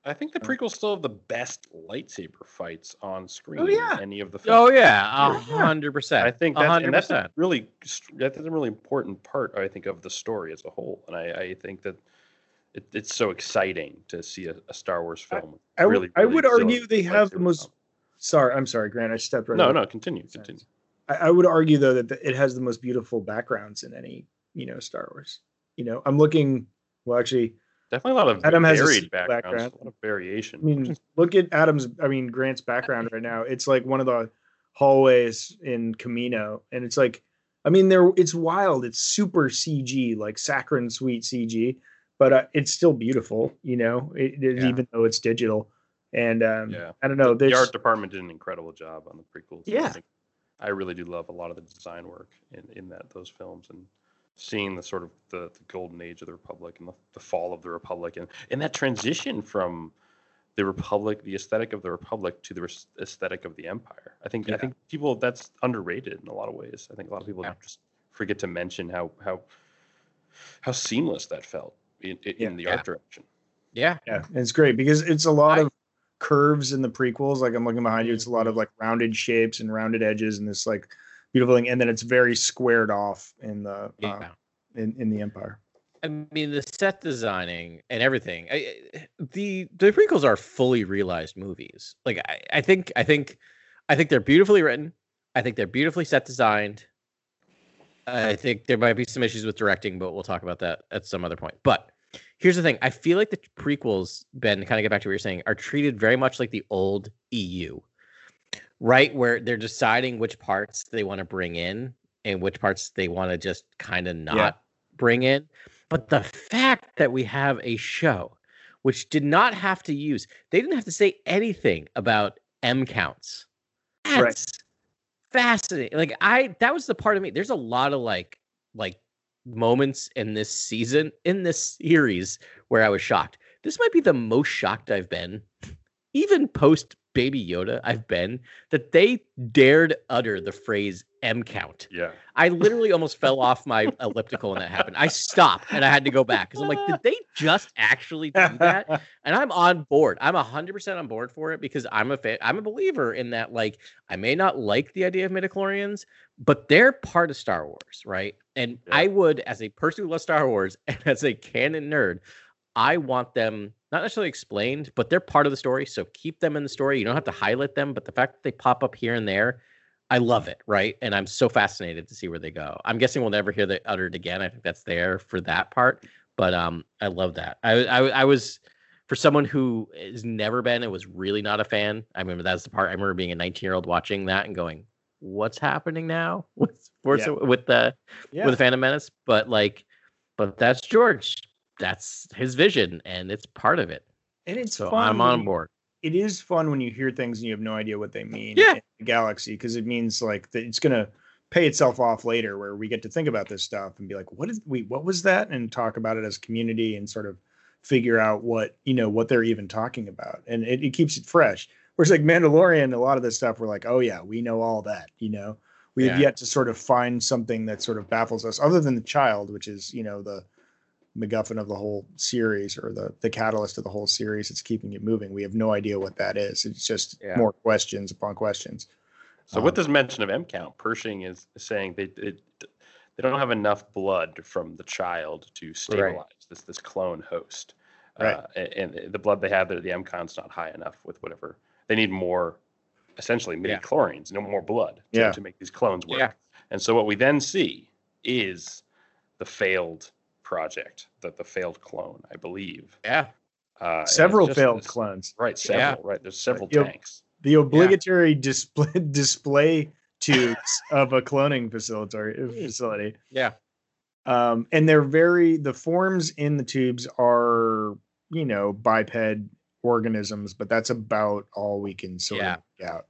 I think the oh. prequels still have the best lightsaber fights on screen. Oh, yeah. in any of the Oh films. yeah, a Yeah. hundred percent. I think a that's, hundred and that's a really that's a really important part. I think of the story as a whole, and I, I think that it, it's so exciting to see a, a Star Wars film. with I, w- really, I really would argue they have the most. combat. Sorry, I'm sorry, Grant. I stepped right. No, no, continue, continue. I, I would argue though that the, it has the most beautiful backgrounds in any you know Star Wars. You know, I'm looking. Well, actually, Definitely a lot of Adam has varied backgrounds, background. a lot of variation. I mean, *laughs* look at Adam's. I mean, Grant's background right now. It's like one of the hallways in Kamino, and it's like, I mean, there. It's wild. It's super CG, like saccharine sweet CG, but uh, it's still beautiful. You know, it, it- Yeah. even though it's digital. And um, Yeah. I don't know. the There's, art department did an incredible job on the prequels. I Yeah. think- I really do love a lot of the design work in, in that those films and seeing the sort of the, the golden age of the Republic and the, the fall of the Republic and, and that transition from the Republic, the aesthetic of the Republic to the res- aesthetic of the Empire. I think I think people that's underrated in a lot of ways. I think a lot of people Yeah. just forget to mention how how how seamless that felt in, in, in the Yeah. art direction. Yeah, Yeah, it's great because it's a lot I- of curves in the prequels. Like I'm looking behind you, it's a lot of like rounded shapes and rounded edges and this like beautiful thing. And then it's very squared off in the yeah. uh, in in the Empire. I mean, the set designing and everything. I, the the prequels are fully realized movies. Like I, I think, I think, I think they're beautifully written. I think they're beautifully set designed. I think there might be some issues with directing, but we'll talk about that at some other point. But here's the thing: I feel like the prequels, Ben, kind of get back to what you're saying, are treated very much like the old EU, right? Where they're deciding which parts they want to bring in and which parts they want to just kind of not bring in. But the fact that we have a show which did not have to use, they didn't have to say anything about M counts. That's Right. fascinating. Like I that was the part of me. There's a lot of like like moments in this season, in this series, where I was shocked. This might be the most shocked I've been, even post Baby Yoda, I've been that they dared utter the phrase M count. Yeah. I literally *laughs* almost fell off my elliptical when that happened. I stopped and I had to go back because I'm like, did they just actually do that? *laughs* And I'm on board. I'm hundred percent on board for it because I'm a fan. I'm a believer in that. Like, I may not like the idea of midichlorians, but they're part of Star Wars, right? And Yeah. I would, as a person who loves Star Wars *laughs* and as a canon nerd, I want them not necessarily explained, but they're part of the story. So keep them in the story. You don't have to highlight them, but the fact that they pop up here and there, I love it, right? And I'm so fascinated to see where they go. I'm guessing we'll never hear that uttered again. I think that's there for that part, but um, I love that. I I, I was for someone who has never been and was really not a fan. I remember that's the part. I remember being a 19 year old watching that and going, "What's happening now *laughs* with Yeah. with the Yeah. with the Phantom Menace?" But like, but that's George. That's his vision, and it's part of it. and it's So fun. I'm on board. It is fun when you hear things and you have no idea what they mean Yeah. in the galaxy because it means like that it's gonna pay itself off later where we get to think about this stuff and be like, what is wait, what was that? And talk about it as community and sort of figure out what you know what they're even talking about. And it, it keeps it fresh. Whereas like Mandalorian, a lot of this stuff we're like, oh yeah, we know all that, you know. We have yet to sort of find something that sort of baffles us, other than the child, which is, you know, the MacGuffin of the whole series or the the catalyst of the whole series. It's keeping it moving. We have no idea what that is. It's just Yeah. more questions upon questions. So Um, with this mention of M count, Pershing is saying they it, they don't have enough blood from the child to stabilize this this clone host. Right. Uh, a- and, the blood they have there, the M count's not high enough with whatever. They need more, essentially midi Yeah. chlorines, no more blood to, Yeah. to make these clones work. Yeah. And so what we then see is the failed project, that the failed clone, I believe. Yeah, Uh, Several just failed this- clones. Right, several. Right, there's several Yep. tanks. The obligatory display *laughs* display *laughs* tubes of a cloning facility facility. yeah. Um, and they're very the forms in the tubes are you know biped organisms, but that's about all we can sort Yeah. of make out.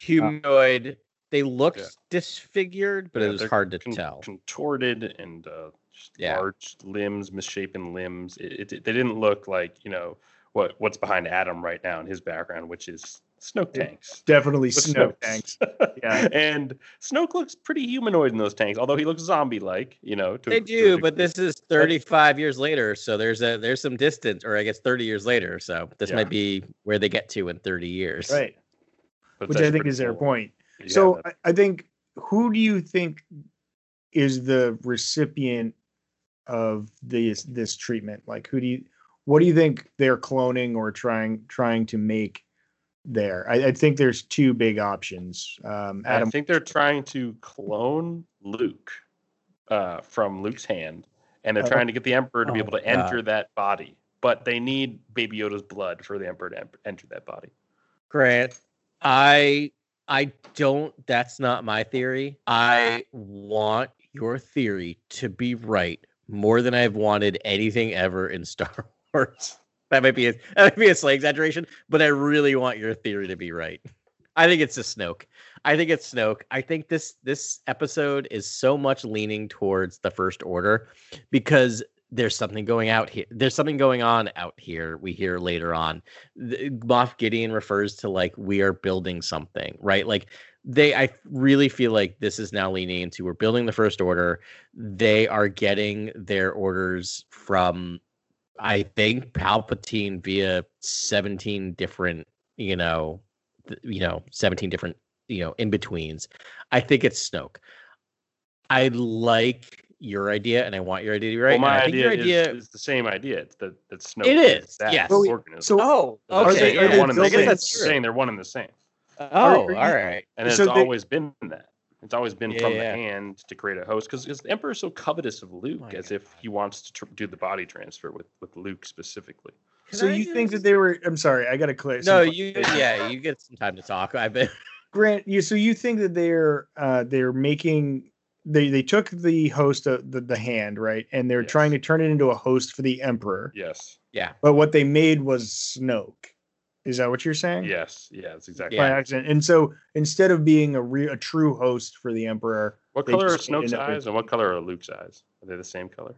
Humanoid. they looked Yeah. disfigured, but Yeah, it was hard to con- tell. contorted and uh, just Yeah. large limbs, misshapen limbs. It, it, they didn't look like you know what what's behind Adam right now in his background, which is Snoke tanks. Definitely With Snoke Snokes. tanks. *laughs* Yeah. *laughs* and Snoke looks pretty humanoid in those tanks, although he looks zombie-like. You know, to, They to do, but this is 35 years later, so there's a there's some distance, or I guess 30 years later. So this Yeah. might be where they get to in 30 years. Right. But Which I think pretty is their cool. point. You So. I, I think who do you think is the recipient of this this treatment? Like who do you what do you think they're cloning or trying trying to make there? I, I think there's two big options. Um I think they're trying to clone Luke uh, from Luke's hand, and they're Oh. trying to get the Emperor to be Oh, able to God. enter that body. But they need Baby Yoda's blood for the Emperor to em- enter that body. Grant, I I don't that's not my theory. I want your theory to be right more than I've wanted anything ever in Star *laughs* Wars. That might be a that might be a slight exaggeration, but I really want your theory to be right. I think it's a Snoke. I think it's Snoke. I think this this episode is so much leaning towards the First Order because there's something going out here. There's something going on out here. We hear later on. The, Moff Gideon refers to like we are building something, right? Like they, I really feel like this is now leaning into we're building the First Order. They are getting their orders from, I think, Palpatine via 17 different, you know, th- you know, 17 different, you know, in betweens. I think it's Snoke. I like your idea, and I want your idea to be right. well, my I think idea, your idea is, is the same idea. It's that that Snoke It is, that yes. Organism. so Oh, They're okay. saying are they're they one and the same. That's true. saying they're one and the same, Oh, are all you- right. and So it's they- always been that. It's always been Yeah, from yeah. the hand to create a host because the Emperor is so covetous of Luke, my as God. if he wants to tr- do the body transfer with with Luke specifically. Can so I you think that they were I'm sorry, I gotta clear No, you. Yeah, you get some time to talk. I bet. Grant, you so you think that they're uh they're making they they took the host of the, the hand, right? And they're Yes. trying to turn it into a host for the emperor. Yes, Yeah. But what they made was Snoke. Is that what you're saying? yes, yeah, that's exactly. By Yeah. accident. And so instead of being a real a true host for the emperor, What color are Snoke's up with- eyes and what color are Luke's eyes? Are they the same color?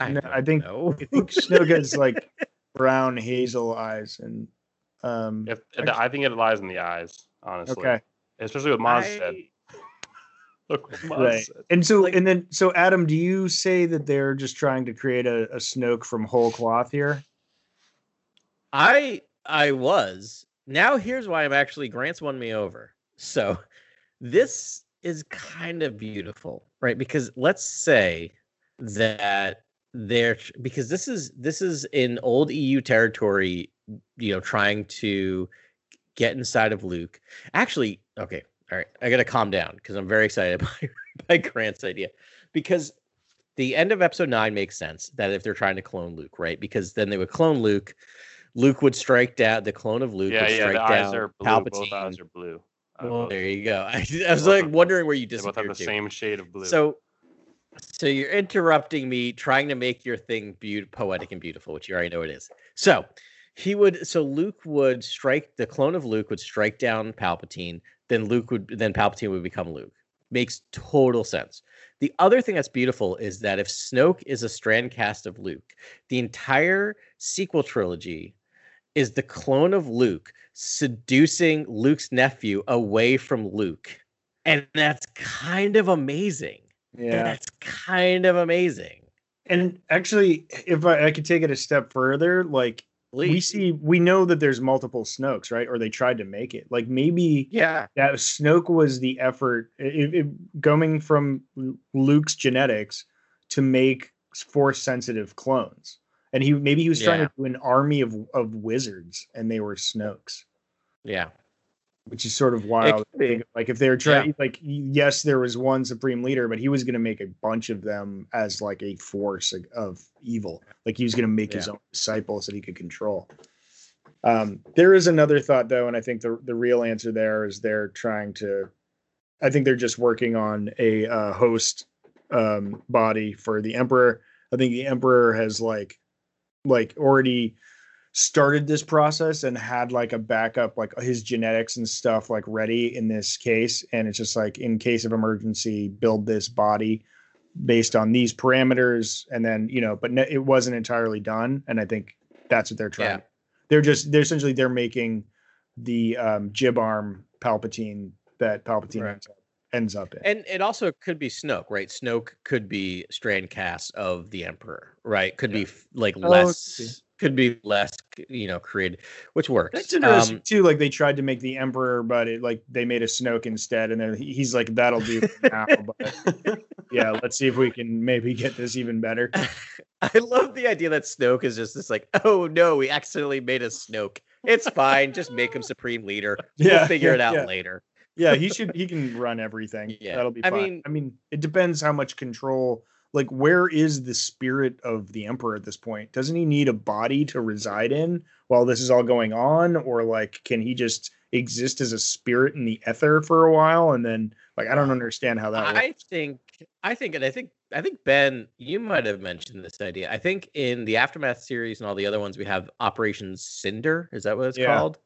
I, No, I think- know. I think Snoke has *laughs* like brown hazel eyes and um If, I think it lies in the eyes, honestly. okay. Especially what Maz said. I- Look what Maz *laughs* Right. said. And so Like- and then so Adam, do you say that they're just trying to create a, a Snoke from whole cloth here? I I was. Now here's why I'm actually Grant's won me over. So this is kind of beautiful, right? Because let's say that they're because this is this is in old EU territory, you know, trying to get inside of Luke. Actually, okay, all right, I gotta calm down because I'm very excited *laughs* by, by Grant's idea. Because the end of episode nine makes sense that if they're trying to clone Luke, right? Because then they would clone Luke. Luke would strike down the clone of Luke. Yeah, would yeah, strike the down eyes are blue. Palpatine. Both eyes are blue. Well, there you go. *laughs* I, I was like wondering where you they both have the to. same shade of blue. So, so you're interrupting me, trying to make your thing be- poetic and beautiful, which you already know it is. So, he would. So Luke would strike the clone of Luke would strike down Palpatine. Then Luke would. Then Palpatine would become Luke. Makes total sense. The other thing that's beautiful is that if Snoke is a strand cast of Luke, the entire sequel trilogy is the clone of Luke seducing Luke's nephew away from Luke. And that's kind of amazing. Yeah. That's kind of amazing. And actually, if I, I could take it a step further, like we see, we know that there's multiple Snokes, right? Or they tried to make it. Like maybe Yeah. that Snoke was the effort, it, it, going from Luke's genetics to make force sensitive clones. And he maybe he was trying to do an army of of wizards, and they were Snokes, Yeah. Which is sort of wild. Like if they were trying, like yes, there was one supreme leader, but he was going to make a bunch of them as like a force of- of evil. Like he was going to make his own disciples that he could control. Um, there is another thought though, and I think the the real answer there is they're trying to. I think they're just working on a uh, host um, body for the emperor. I think the emperor has like, like already started this process and had like a backup, like his genetics and stuff like ready in this case. And it's just like in case of emergency, build this body based on these parameters, and then you know, but ne- it wasn't entirely done. And I think that's what they're trying. Yeah. They're just they're essentially they're making the um, jib arm Palpatine that Palpatine Right. ends, up, ends up in. And it also could be Snoke, right? Snoke could be strand cast of the Emperor, right? Could be f- like Oh, less, okay. Could be less, you know, created, which works. That's interesting Um, too. Like they tried to make the Emperor, but it like they made a Snoke instead, and then he's like, "That'll do for now." *laughs* But yeah, let's see if we can maybe get this even better. *laughs* I love the idea that Snoke is just this like, oh no, we accidentally made a Snoke. It's fine, just make him supreme leader. *laughs* Yeah, we'll figure yeah, it out yeah. later. Yeah, he should. He can run everything. Yeah. that'll be I fine. I mean, I mean, it depends how much control. Like, where is the spirit of the Emperor at this point? Doesn't he need a body to reside in while this is all going on, or like, can he just exist as a spirit in the ether for a while and then, like, I don't understand how that. works. I think, I think, and I think, I think Ben, you might have mentioned this idea. I think in the aftermath series and all the other ones, we have Operation Cinder. Is that what it's Yeah. called?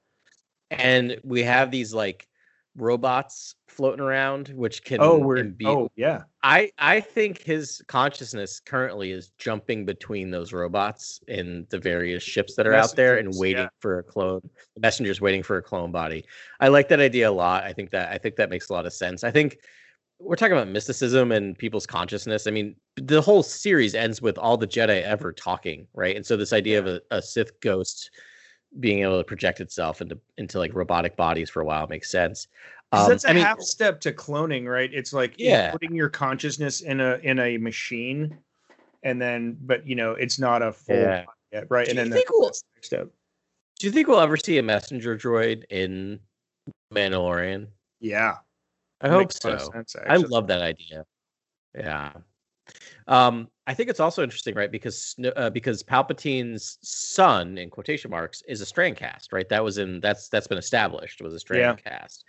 And we have these like robots floating around, which oh, can Oh, we're imbue- oh yeah, I I think his consciousness currently is jumping between those robots in the various ships that are out there and waiting yeah. for a clone. The messenger's waiting for a clone body. I like that idea a lot. I think that I think that makes a lot of sense. I think we're talking about mysticism and people's consciousness. I mean, the whole series ends with all the Jedi ever talking, right? And so this idea of a, a Sith ghost being able to project itself into into like robotic bodies for a while makes sense. Um, that's a I mean, half step to cloning, right? It's like you're Yeah. putting your consciousness in a in a machine, and then but you know it's not a full Yeah. yet, right? Do and you then think that's we'll- the next step. do you think we'll ever see a messenger droid in Mandalorian? Yeah, I hope makes a lot so. sense, I love that idea. Yeah. Um, I think it's also interesting, right? Because uh, because Palpatine's son, in quotation marks, is a strand cast, right? That was in that's that's been established was a strand cast.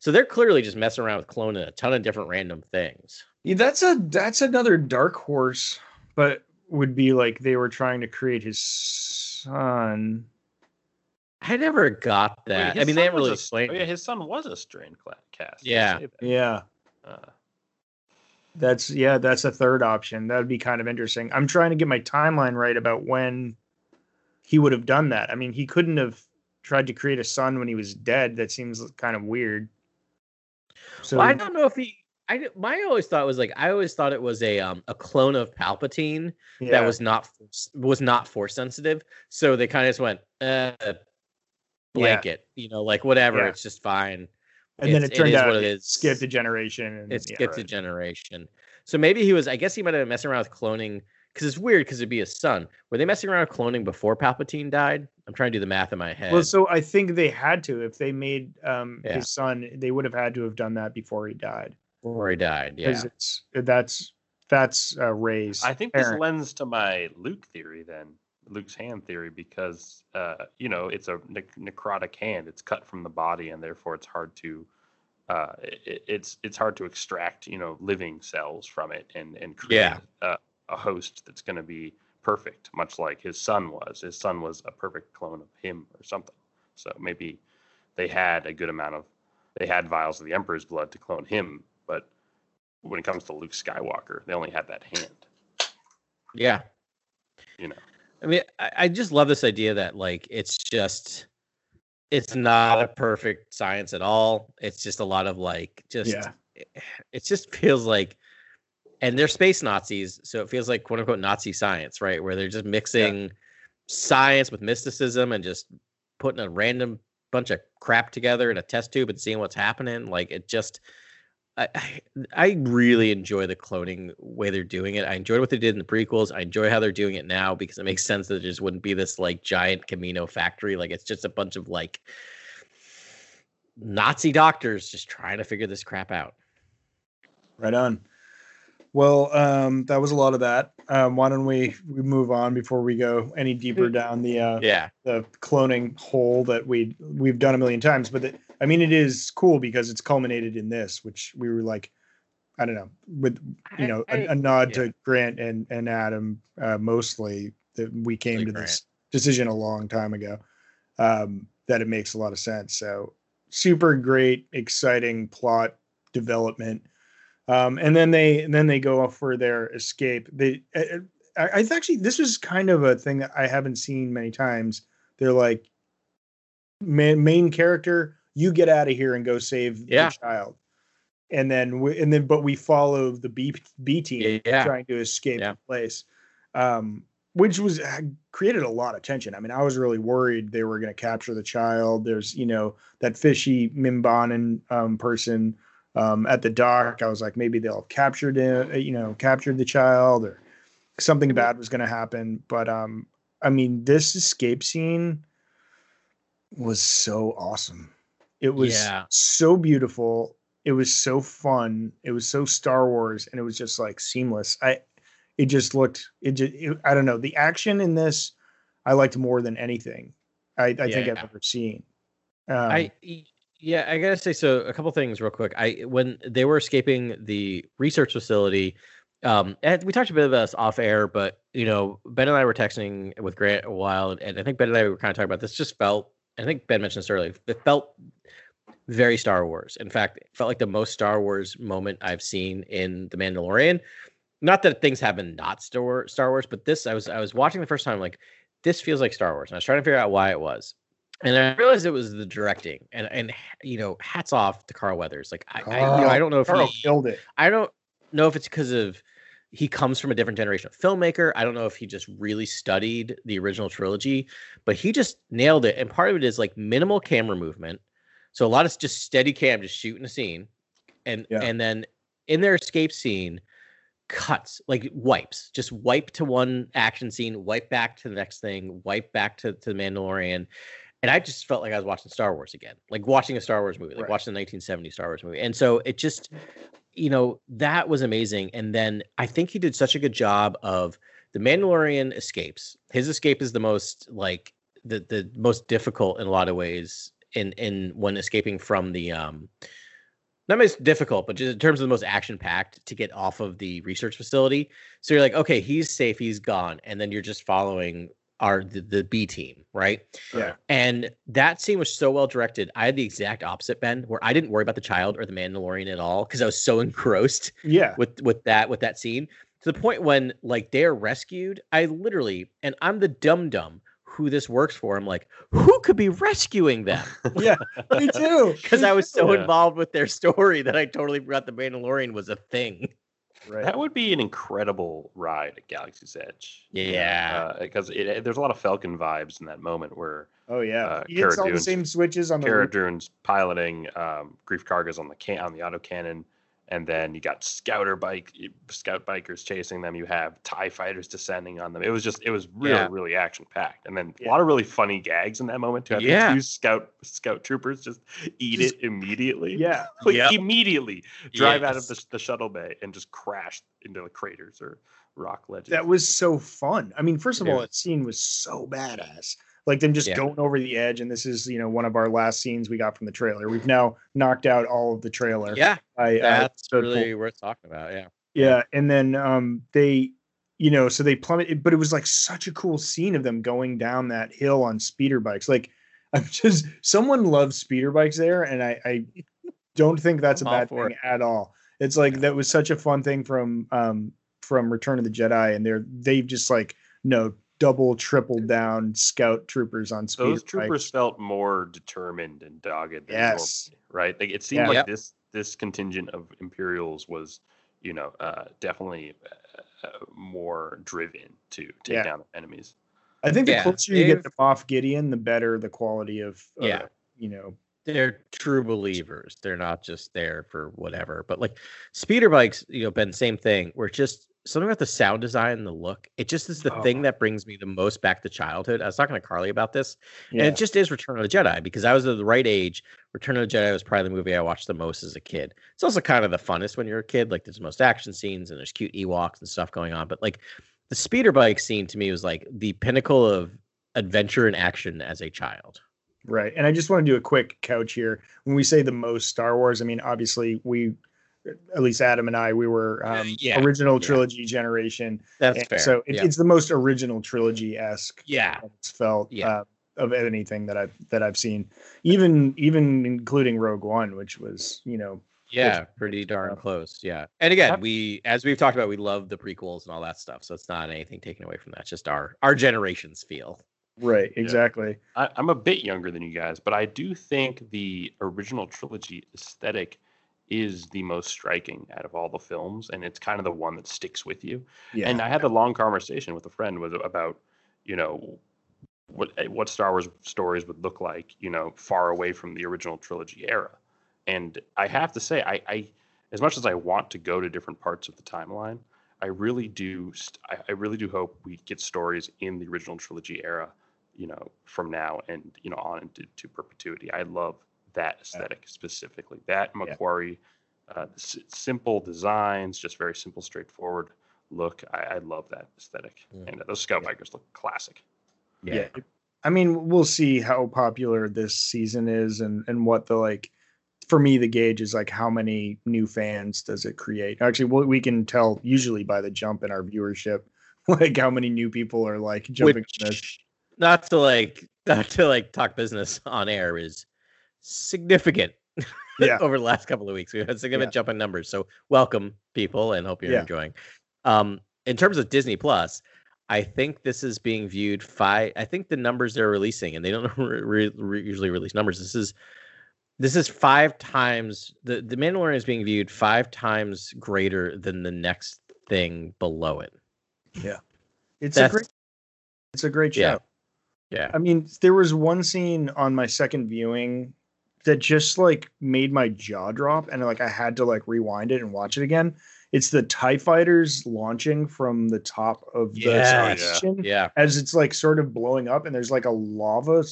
So they're clearly just messing around with cloning a ton of different random things. Yeah, that's a that's another dark horse, but would be like they were trying to create his son. I never got that. his I mean, they haven't was really a- explained. Oh, yeah, his son was a strain cla- cast. Yeah. Yeah, Uh, that's yeah, that's a third option. That would be kind of interesting. I'm trying to get my timeline right about when he would have done that. I mean, he couldn't have tried to create a son when he was dead. That seems kind of weird. So Well, I don't know if he. I my always thought was like I always thought it was a um a clone of Palpatine yeah. that was not force- was not force sensitive. So they kind of just went uh blanket, you know, like whatever, Yeah. it's just fine. And then it turned is out what it it is. skipped a generation. And, It yeah, skipped a generation. So maybe he was. I guess he might have been messing around with cloning because it's weird because it'd be his son. Were they messing around with cloning before Palpatine died? I'm trying to do the math in my head. Well, so I think they had to. If they made um, Yeah. his son, they would have had to have done that before he died. before he died, yeah. It's that's that's uh, Rey's. I think this lends to my Luke theory then, Luke's hand theory, because uh, you know it's a nec- necrotic hand. It's cut from the body, and therefore it's hard to uh, it, it's it's hard to extract you know living cells from it and and create Yeah. a, a host that's going to be perfect, much like his son was. His son was a perfect clone of him or something. So maybe they had a good amount of they had vials of the Emperor's blood to clone him, but when it comes to Luke Skywalker, they only had that hand. yeah. You know. I mean, I, I just love this idea that like it's just it's not a perfect science at all. It's just a lot of like just Yeah. *sighs* it just feels like and they're space Nazis, so it feels like quote unquote Nazi science, right? Where they're just mixing science with mysticism and just putting a random bunch of crap together in a test tube and seeing what's happening. Like it just I, I I really enjoy the cloning way they're doing it. I enjoyed what they did in the prequels. I enjoy how they're doing it now because it makes sense that it just wouldn't be this like giant Kamino factory. Like it's just a bunch of like Nazi doctors just trying to figure this crap out. Right on. Well, um, that was a lot of that. Um, why don't we, we move on before we go any deeper down the uh, Yeah. the cloning hole that we we've done a million times? But the, I mean, it is cool because it's culminated in this, which we were like, I don't know, with you I- know I- a, a nod yeah. to Grant and and Adam uh, mostly that we came Mostly to this decision a long time ago. Um, that it makes a lot of sense. So super great, exciting plot development. Um, and then they and then they go off for their escape. They I, I I actually this was kind of a thing that I haven't seen many times. They're like, main, main character, you get out of here and go save Yeah. the child. And then we, and then but we follow the B B team Yeah. trying to escape Yeah. the place. Um which was created a lot of tension. I mean, I was really worried they were going to capture the child. There's, you know, that fishy Mimbanan um, person um, at the dock. I was like, maybe they'll have captured it, you know, captured the child or something bad was going to happen. But um, I mean, this escape scene was so awesome. It was Yeah. so beautiful. It was so fun. It was so Star Wars, and it was just like seamless. I, it just looked. It just. It, I don't know. The action in this, I liked more than anything. I, I think I've Yeah. ever seen. Um, I yeah, I gotta say so. A couple things real quick. I when they were escaping the research facility, um, and we talked a bit about this off air, but you know, Ben and I were texting with Grant a while, and I think Ben and I were kind of talking about this. Just felt, I think Ben mentioned this earlier. It felt very Star Wars. In fact, it felt like the most Star Wars moment I've seen in The Mandalorian. Not that things have been not Star Wars, Star Wars, but this I was I was watching the first time like this feels like Star Wars, and I was trying to figure out why it was and I realized it was the directing, and and you know, hats off to Carl Weathers. Like I, I, you know, I don't know if Carl he, killed it. I don't know if it's because of he comes from a different generation of filmmaker. I don't know if he just really studied the original trilogy, but he just nailed it. And part of it is like minimal camera movement, so a lot of just steady cam, just shooting a scene, and Yeah. and then in their escape scene cuts like wipes just wipe to one action scene wipe back to the next thing wipe back to, to the mandalorian and i just felt like i was watching star wars again like watching a star wars movie like Right. watching the 1970 star wars movie and so it just you know that was amazing and then i think he did such a good job of the mandalorian escapes his escape is the most like the the most difficult in a lot of ways in in when escaping from the um not most difficult, but just in terms of the most action packed to get off of the research facility. So you're like, okay, he's safe, he's gone, and then you're just following our the, the B team, right? Yeah. And that scene was so well directed. I had the exact opposite, Ben, where I didn't worry about the child or the Mandalorian at all because I was so *laughs* engrossed Yeah. with with that with that scene to the point when like they're rescued. I literally, and I'm the dum dum who this works for. I'm like, who could be rescuing them? *laughs* Yeah. Me too. *laughs* because I was so Yeah. involved with their story that I totally forgot the Mandalorian was a thing. Right. That would be an incredible ride at Galaxy's Edge. Yeah. because it, there's a lot of Falcon vibes in that moment where Oh yeah. uh, he hits all the same switches on the Cara. Dune's piloting, um, Greef Karga's on the can on the auto cannon, and then you got scouter bike scout bikers chasing them. You have Tie fighters descending on them. It was just it was really Yeah. really action packed, and then Yeah. a lot of really funny gags in that moment too. Having Yeah. two scout scout troopers just eat Just- it immediately. Yeah. *laughs* Like, Yep. immediately drive out of the, the shuttle bay and just crash into the craters or rock ledges. That was so fun. I mean, first of Yeah. all, that scene was so badass. Like them just Yeah. going over the edge, and this is you know one of our last scenes we got from the trailer. We've now knocked out all of the trailer. Yeah, I, that's so really cool. worth talking about. Yeah, yeah. And then um they, you know, so they plummet, but it was like such a cool scene of them going down that hill on speeder bikes. Like *laughs* I'm just someone loves speeder bikes there, and I, I don't think that's a I'm bad thing at all. It's like that was such a fun thing from um from Return of the Jedi, and they're they've just like no double triple down scout troopers on speed those troopers bikes. felt more determined and dogged than Yes. normally, right like it seemed Yeah. like Yep. this this contingent of imperials was you know uh, definitely uh, uh, more driven to take Yeah. down enemies I think the Yeah, closer you get they've- to Moff Gideon, the better the quality of, of Yeah. you know they're true believers. They're not just there for whatever. But like speeder bikes, you know, been same thing. We're just something about the sound design and the look. It just is the Oh. thing that brings me the most back to childhood. I was talking to Carly about this, yeah. And it just is Return of the Jedi because I was at the right age. Return of the Jedi was probably the movie I watched the most as a kid. It's also kind of the funnest when you're a kid. Like there's the most action scenes and there's cute Ewoks and stuff going on. But like the speeder bike scene to me was like the pinnacle of adventure and action as a child. Right. And I just want to do a quick couch here. When we say the most Star Wars, I mean, obviously, we, at least Adam and I, we were um, yeah, original yeah. trilogy generation. That's And fair. So it, yeah. it's the most original trilogy esque yeah. it's felt Yeah. uh, of anything that I've that I've seen, even even including Rogue One, which was you know Yeah, pretty darn stuff. close. Yeah. And again, we as we've talked about, we love the prequels and all that stuff. So it's not anything taken away from that. It's just our our generation's feel. Right. Exactly. I, I'm a bit younger than you guys, but I do think the original trilogy aesthetic is the most striking out of all the films, and it's kind of the one that sticks with you. Yeah. And I had a long conversation with a friend was about, you know, what what Star Wars stories would look like, you know, far away from the original trilogy era. And I have to say, I, I as much as I want to go to different parts of the timeline, I really do. st- I, I really do hope we get stories in the original trilogy era, you know, from now and you know on into to perpetuity. I love that aesthetic specifically. That Yeah. McQuarrie, uh, s- simple designs, just very simple, straightforward look. I, I love that aesthetic, Mm. and uh, those scout bikers look classic. yeah. I mean, we'll see how popular this season is and and what the like for me the gauge is like how many new fans does it create. Actually, we we can tell usually by the jump in our viewership *laughs* like how many new people are like jumping on this. Which, not to like, *laughs* not to like talk business on air, is significant. Yeah. *laughs* over the last couple of weeks, we've had significant Yeah. jump in numbers. So welcome, people, and hope you're Yeah. enjoying. Um, in terms of Disney Plus, I think this is being viewed five. I think the numbers they're releasing, and they don't *laughs* re- re- usually release numbers. This is this is five times the the Mandalorian is being viewed five times greater than the next thing below it. Yeah, it's a great it's a great show. Yeah. Yeah. I mean, there was one scene on my second viewing that just like made my jaw drop and like I had to like rewind it and watch it again. It's the TIE fighters launching from the top of the Yes. station Yeah. as it's like sort of blowing up and there's like a lava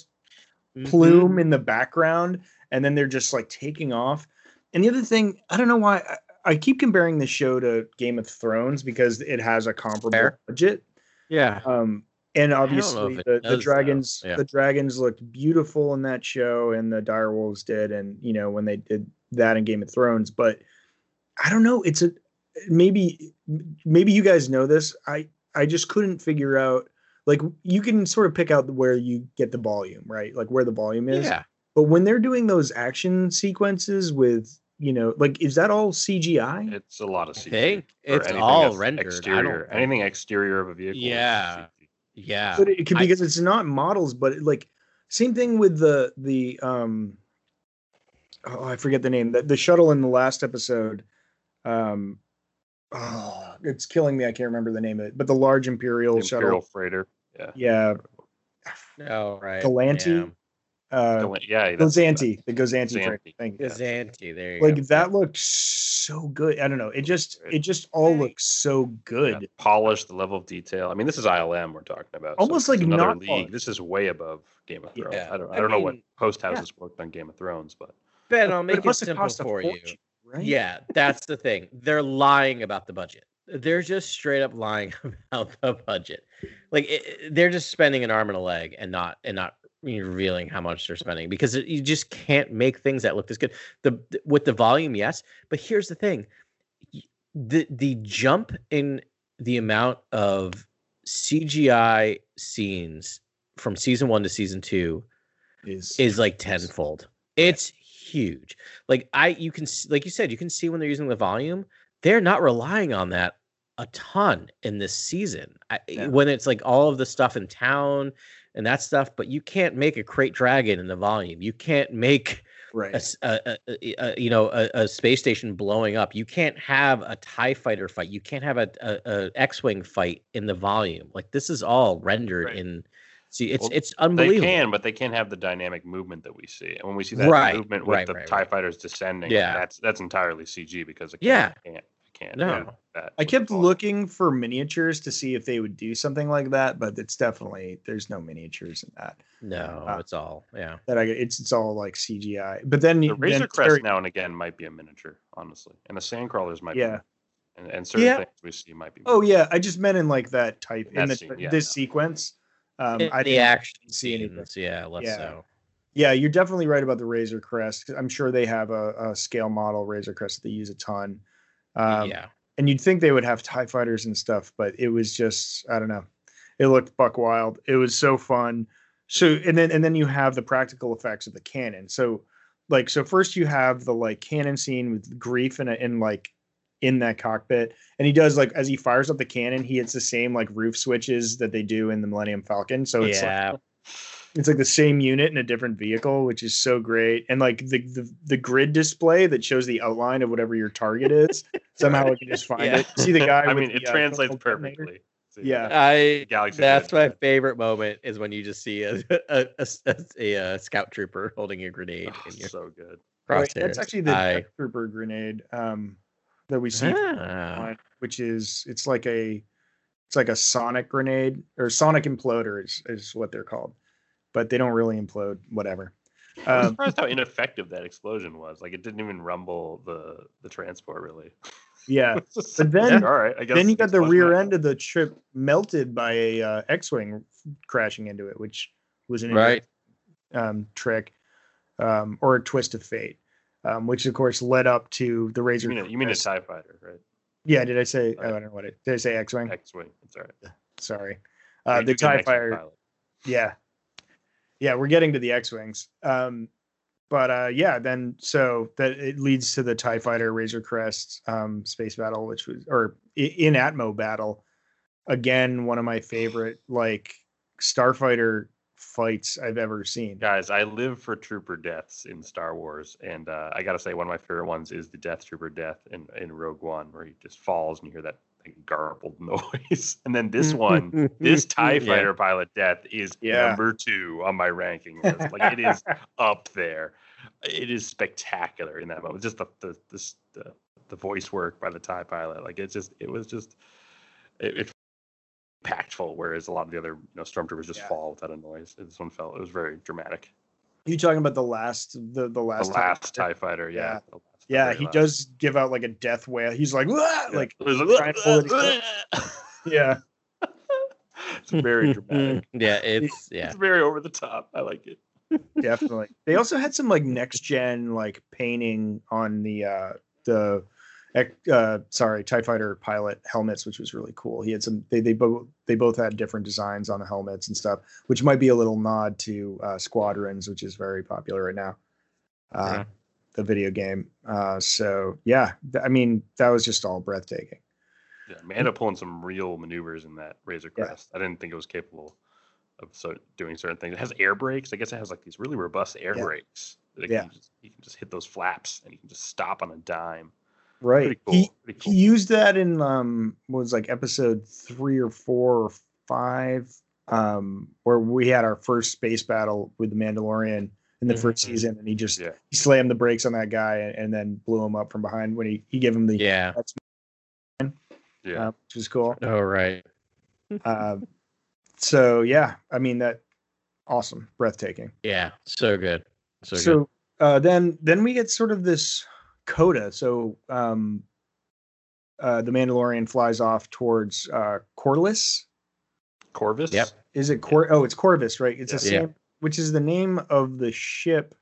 Mhm. plume in the background and then they're just like taking off. And the other thing, I don't know why I, I keep comparing this show to Game of Thrones because it has a comparable Fair. budget. Yeah. Um, and obviously the, the does, though. dragons Yeah. the dragons looked beautiful in that show and the direwolves did and you know when they did that in game of thrones but i don't know it's a maybe maybe you guys know this i i just couldn't figure out like you can sort of pick out where you get the volume right like where the volume is Yeah. but when they're doing those action sequences with you know like is that all cgi It's a lot of I CG. think or it's anything all that's rendered. I don't Exterior, anything exterior of a vehicle. is Yeah. CG. Yeah. but it could I- because it's not models but it, like same thing with the the um oh i forget the name the, the shuttle in the last episode um oh it's killing me i can't remember the name of it but the large imperial, Imperial shuttle freighter. Yeah. yeah Oh, right. galanti uh yeah. that's- gozanti the gozanti Gozanti. train thing Yeah. Gazanti. There you like go. that looked so good i don't know it just it just all looks so good Yeah, polish, the level of detail. I mean, this is ILM we're talking about. Almost this is like another not league. polished. This is way above Game of Yeah. Thrones. I don't, I I don't know what post houses worked on Game of Thrones, but Ben, I'll But make it must simple cost a for you. right Yeah, that's the thing. They're lying about the budget. They're just straight up lying *laughs* about the budget. Like it, it- they're just spending an arm and a leg and not and not revealing how much they're spending because it, you just can't make things that look this good. The with the volume, yes, but here's the thing: the the jump in the amount of CGI scenes from season one to season two is is like tenfold. It's huge. Like I, you can like you said, you can see when they're using the volume. They're not relying on that a ton in this season. I, Yeah. When it's like all of the stuff in town and that stuff, but you can't make a crate dragon in the volume. You can't make right a, a- a- a- you know a, space station blowing up. You can't have a Tie fighter fight. You can't have a, a, a X-wing fight in the volume. Like this is all rendered Right. in. See, it's Well, it's they unbelievable. can, but they can't have the dynamic movement that we see. And when we see that Right, movement with right, the Tie fighters descending, Yeah. that's that's entirely CG because it Yeah. can't, can't, can't No. that. I kept the volume. looking for miniatures to see if they would do something like that, but it's definitely there's no miniatures in that. No, Uh, it's all yeah. That I it's it's all like CGI. But then The Razor then Crest Terry- now and again might be a miniature, honestly, and the Sandcrawlers might Yeah. be, and, and certain Yeah. things we see might be. Oh yeah, I just meant in like that type in That the, scene, yeah, this no. sequence. Um, In I the didn't action see anything. scenes, yeah, less Yeah. so. Yeah, you're definitely right about the Razor Crest. I'm sure they have a, a scale model Razor Crest that they use a ton. Um, yeah, and you'd think they would have tie fighters and stuff but it was just i don't know. It looked buck wild. It was so fun. So and then and then you have the practical effects of the cannon. So like so first you have the like cannon scene with Greef and in like in that cockpit and he does like as he fires up the cannon he hits the same like roof switches that they do in the millennium falcon. So it's like yeah. It's like the same unit in a different vehicle, which is so great. And like the the, the grid display that shows the outline of whatever your target is, *laughs* somehow it can just find Yeah. it. See the guy. *laughs* I with mean, it the, uh, translates thermal perfectly. See, Yeah. I Galaxy that's Grid. my favorite moment is when you just see *laughs* a a, a, a, a scout trooper holding a grenade Oh, in your so good. Right, crosshairs. that's actually the I, Trooper grenade um, that we see, Ah. one, which is it's like a it's like a sonic grenade or sonic imploder is, is what they're called, but they don't really implode. Whatever. I was Um, surprised how ineffective that explosion was. Like it didn't even rumble the the transport really. yeah. *laughs* Just- But then- all right, I guess. then you got the rear happened. end of the ship melted by a uh, X-wing crashing into it, which was an right. um, trick um, or a twist of fate, um, which of course led up to the Razor. You Razor. mean a, you mean a Crest. Tie Fighter, right? Yeah, did I say? Right. Oh, I don't know what it. Did I say X-wing? X-wing. It's all right. Sorry. Uh, you the could be an Tie X-wing Fighter. pilot. Yeah. Yeah, we're getting to the X-wings. Um, but uh, yeah, then so that it leads to the Tie Fighter Razor Crest um, space battle, which was or in Atmo battle. Again, one of my favorite like Starfighter fights I've ever seen. Guys, I live for trooper deaths in Star Wars, and uh, I gotta say one of my favorite ones is the Death Trooper death in, in Rogue One, where he just falls and you hear that like, garbled *laughs* noise. and then this mm-hmm. one, this *laughs* Tie Yeah. Fighter pilot death is Yeah. number two on my ranking list. Like it is *laughs* up there. It is spectacular in that moment. Just the the the the, the voice work by the Tie pilot, like it's just it was just it, it impactful. Whereas a lot of the other you know stormtroopers just Yeah. fall without a noise. This one felt it was very dramatic. You talking about the last the the last the TIE last Fighter? Tie Fighter, yeah. Yeah. The last- the Yeah, he last. does give out like a death wail. He's like, Yeah. like It was trying to pull it *laughs* yeah, it's very *laughs* dramatic. yeah, it's *laughs* yeah. It's very over the top. I like it. definitely. They also had some like next gen like painting on the uh the uh sorry TIE fighter pilot helmets, which was really cool. He had some they they both they both had different designs on the helmets and stuff, which might be a little nod to uh Squadrons, which is very popular right now. Uh Yeah. The video game. Uh so yeah, th- I mean that was just all breathtaking. Yeah, Mando pulling some real maneuvers in that Razor Yeah. Crest. I didn't think it was capable of so doing certain things. It has air brakes. I guess it has like these really robust air Yeah. brakes. That it Yeah. can just, you can just hit those flaps and you can just stop on a dime. Right. Pretty cool. He, pretty cool. he used that in um what was like episode three or four or five um where we had our first space battle with the mandalorian in the first Mhm. season and he just Yeah. he slammed the brakes on that guy and, and then blew him up from behind when he he gave him the Yeah. yeah. uh, which was cool Oh right. uh, so yeah i mean that awesome breathtaking Yeah. So good. So, so, good. uh, then then we get sort of this coda. So um, uh, the Mandalorian flies off towards uh, Corliss. Corvus. Yep. Is it Cor? Oh, it's Corvus, right? It's the Yeah. same, which is the name of the ship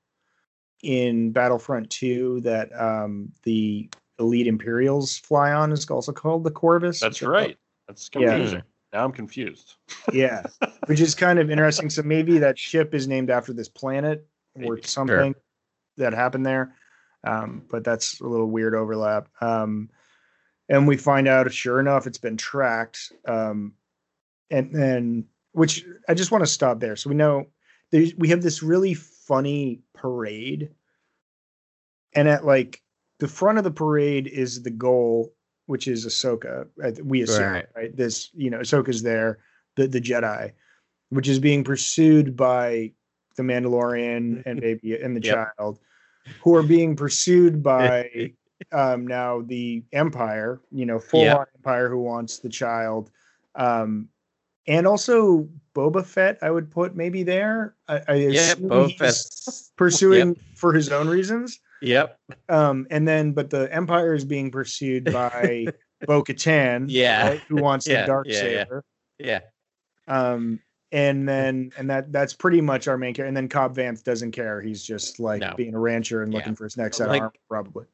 in Battlefront Two that um, the elite Imperials fly on. Is also called the Corvus. That's right. That's Yeah. confusing. Now I'm confused. Yeah, *laughs* which is kind of interesting. So maybe that ship is named after this planet or Maybe. something that happened there. Um, but that's a little weird overlap. Um, and we find out, sure enough, it's been tracked. Um, and then, which I just want to stop there. So we know there's, we have this really funny parade, and at like the front of the parade is the goal, which is Ahsoka. We assume, Right. right? This, you know, Ahsoka's there, the the Jedi, which is being pursued by the Mandalorian *laughs* and baby and the Yep. child, who are being pursued *laughs* by um now the Empire, you know, full Yep. on Empire who wants the child. Um and also Boba Fett, I would put maybe there. I, I Yeah. he's Fett's- pursuing for his own reasons. Yep. Um, and then, but the Empire is being pursued *laughs* by Bo Katan, Yeah. who wants Yeah, the dark yeah, yeah. saber. Yeah. Um, and then, and that that's pretty much our main character. And then Cobb Vanth doesn't care; he's just like No. being a rancher and Yeah. looking for his next set Like- of armor, probably.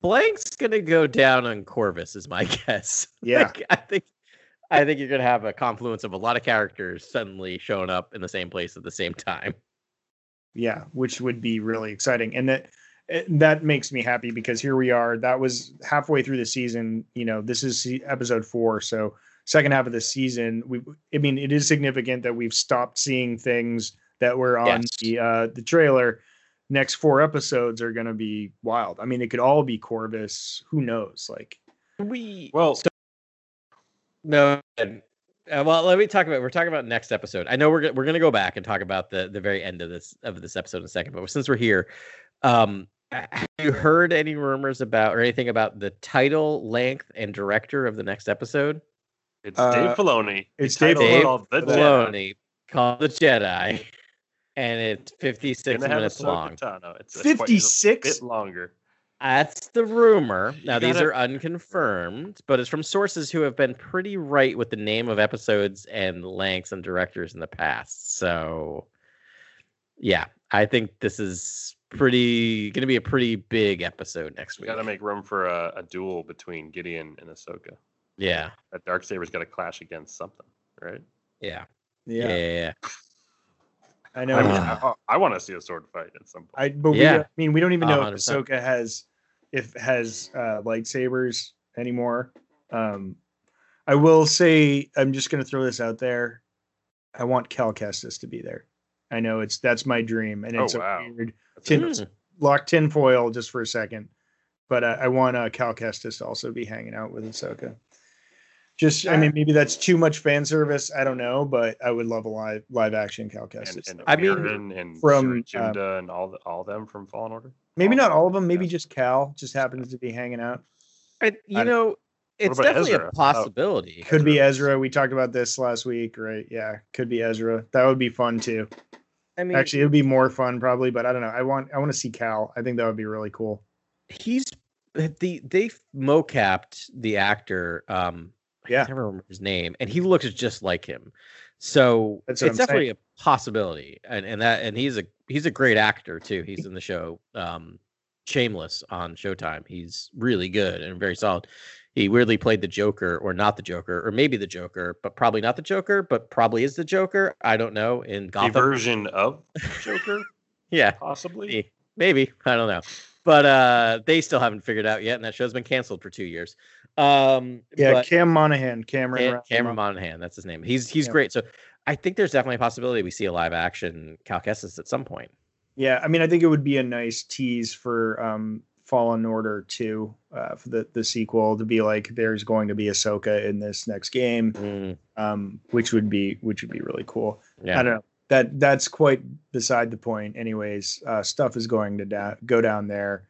Blank's gonna go down on Corvus, is my *laughs* guess. Yeah. Like, I think I think you're gonna have a confluence of a lot of characters suddenly showing up in the same place at the same time. Yeah, which would be really exciting, and that eh, that makes me happy because here we are. That was halfway through the season. You know, this is episode four, so second half of the season. We, I mean, it is significant that we've stopped seeing things that were on Yes. the uh, the trailer. Next four episodes are going to be wild. I mean, it could all be Corvus. Who knows? Like, We Well, So- no. Uh, well, let me talk about. We're talking about next episode. I know we're we're gonna go back and talk about the the very end of this of this episode in a second. But since we're here, um, have you heard any rumors about or anything about the title, length, and director of the next episode? it's Uh, Dave Filoni. it's The title Dave called The Jedi. Filoni called the Jedi, and it's fifty six minutes long. Tano. It's a quite- it's a 56? bit longer. That's the rumor. Now these gotta- are unconfirmed, but it's from sources who have been pretty right with the name of episodes and lengths and directors in the past. So, yeah, I think this is pretty going to be a pretty big episode next We week. got to make room for a, a duel between Gideon and Ahsoka. yeah, That dark saber's got to clash against something, right? yeah, yeah, yeah, yeah. yeah. I know. I, mean, Ah. I, I want to see a sword fight at some point. I but we Yeah. don't- I mean we don't even know if hundred percent. Ahsoka has if has uh, lightsabers anymore. Um, I will say I'm just gonna throw this out there. I want Cal Kestis to be there. I know it's that's my dream, and Oh, it's wow. a weird That's tin, interesting. lock tin foil just for a second. But uh, I want uh, Cal Kestis to also be hanging out with Ahsoka. Just, I mean, maybe that's too much fan service. I don't know, but I would love a live live action Cal and, Kestis. and I mean, Aaron and from, from Junda and all the, all them from Fallen Order. maybe not all of them. Yeah. Maybe just Cal just happens to be hanging out. I, you I- know, it's definitely Ezra? a possibility. Could be Ezra. Ezra. We talked about this last week, right? Yeah, could be Ezra. That would be fun too. I mean, Actually, it would be more fun probably, but I don't know. I want I want to see Cal. I think that would be really cool. he's the they mocapped the actor um Yeah. I never remember his name and he looks just like him so That's it's I'm definitely a possibility and and that and he's a he's a great actor too he's in the show um shameless on showtime he's really good and very solid he weirdly played the joker or not the joker or maybe the joker but probably not the joker but probably is the joker i don't know in A gotham version of *laughs* Joker, yeah possibly. Maybe. Maybe. I don't know. But uh they still haven't figured out yet, and that show's been canceled for two years. Um Yeah, but Cam Monaghan, Cameron. Cam- Cameron Monaghan, that's his name. He's he's Yeah. great. So I think there's definitely a possibility we see a live action Cal Kestis at some point. Yeah, I mean, I think it would be a nice tease for um Fallen Order 2 uh, for the the sequel to be like there's going to be Ahsoka in this next game, Mm, um, which would be which would be really cool. yeah. I don't know. That that's quite beside the point. Anyways, uh, stuff is going to da- go down there.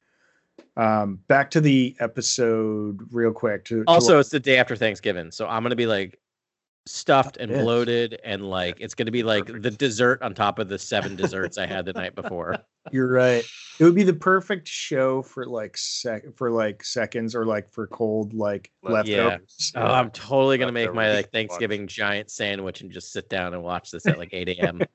Um, back to the episode real quick. To, to Also, it's the day after Thanksgiving, so I'm gonna be like stuffed and It is. bloated, and like it's gonna be like the dessert on top of the seven desserts I had the night before. *laughs* You're right. It would be the perfect show for like sec for like seconds or like for cold like Left- leftovers. Oh, I'm totally gonna make my like Thanksgiving giant sandwich and just sit down and watch this at like 8 a.m. *laughs*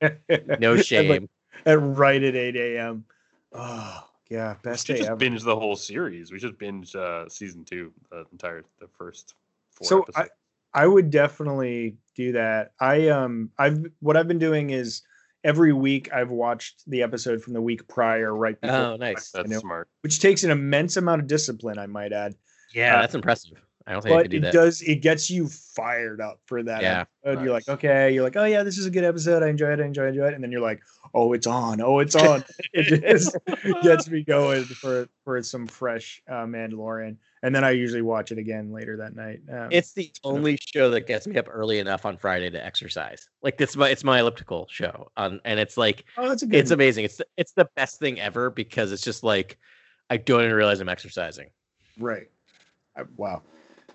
No At, like, shame. At right at 8 a.m. Oh yeah, We best should day just ever. binge the whole series. We should binge uh, season two, the entire the first four so I, episodes. I would definitely do that. I um I've what I've been doing is every week I've watched the episode from the week prior right before, Oh, nice. That's know. smart. which takes an immense amount of discipline, I might add. Yeah, Uh, that's impressive. I don't think I But could do it that. does it gets you fired up for that Yeah. episode. You're like, okay, you're like, oh yeah, this is a good episode. I enjoy it, I enjoy it, I enjoy it. And then you're like, oh, it's on, oh, it's on. *laughs* *laughs* it just gets me going for for some fresh uh, Mandalorian. And then I usually watch it again later that night. Um, It's the only show that gets me up early enough on Friday to exercise. Like it's my it's my elliptical show on, and it's like oh, it's a good. it's amazing. It's the- it's the best thing ever because it's just like I don't even realize I'm exercising. Right. I- wow.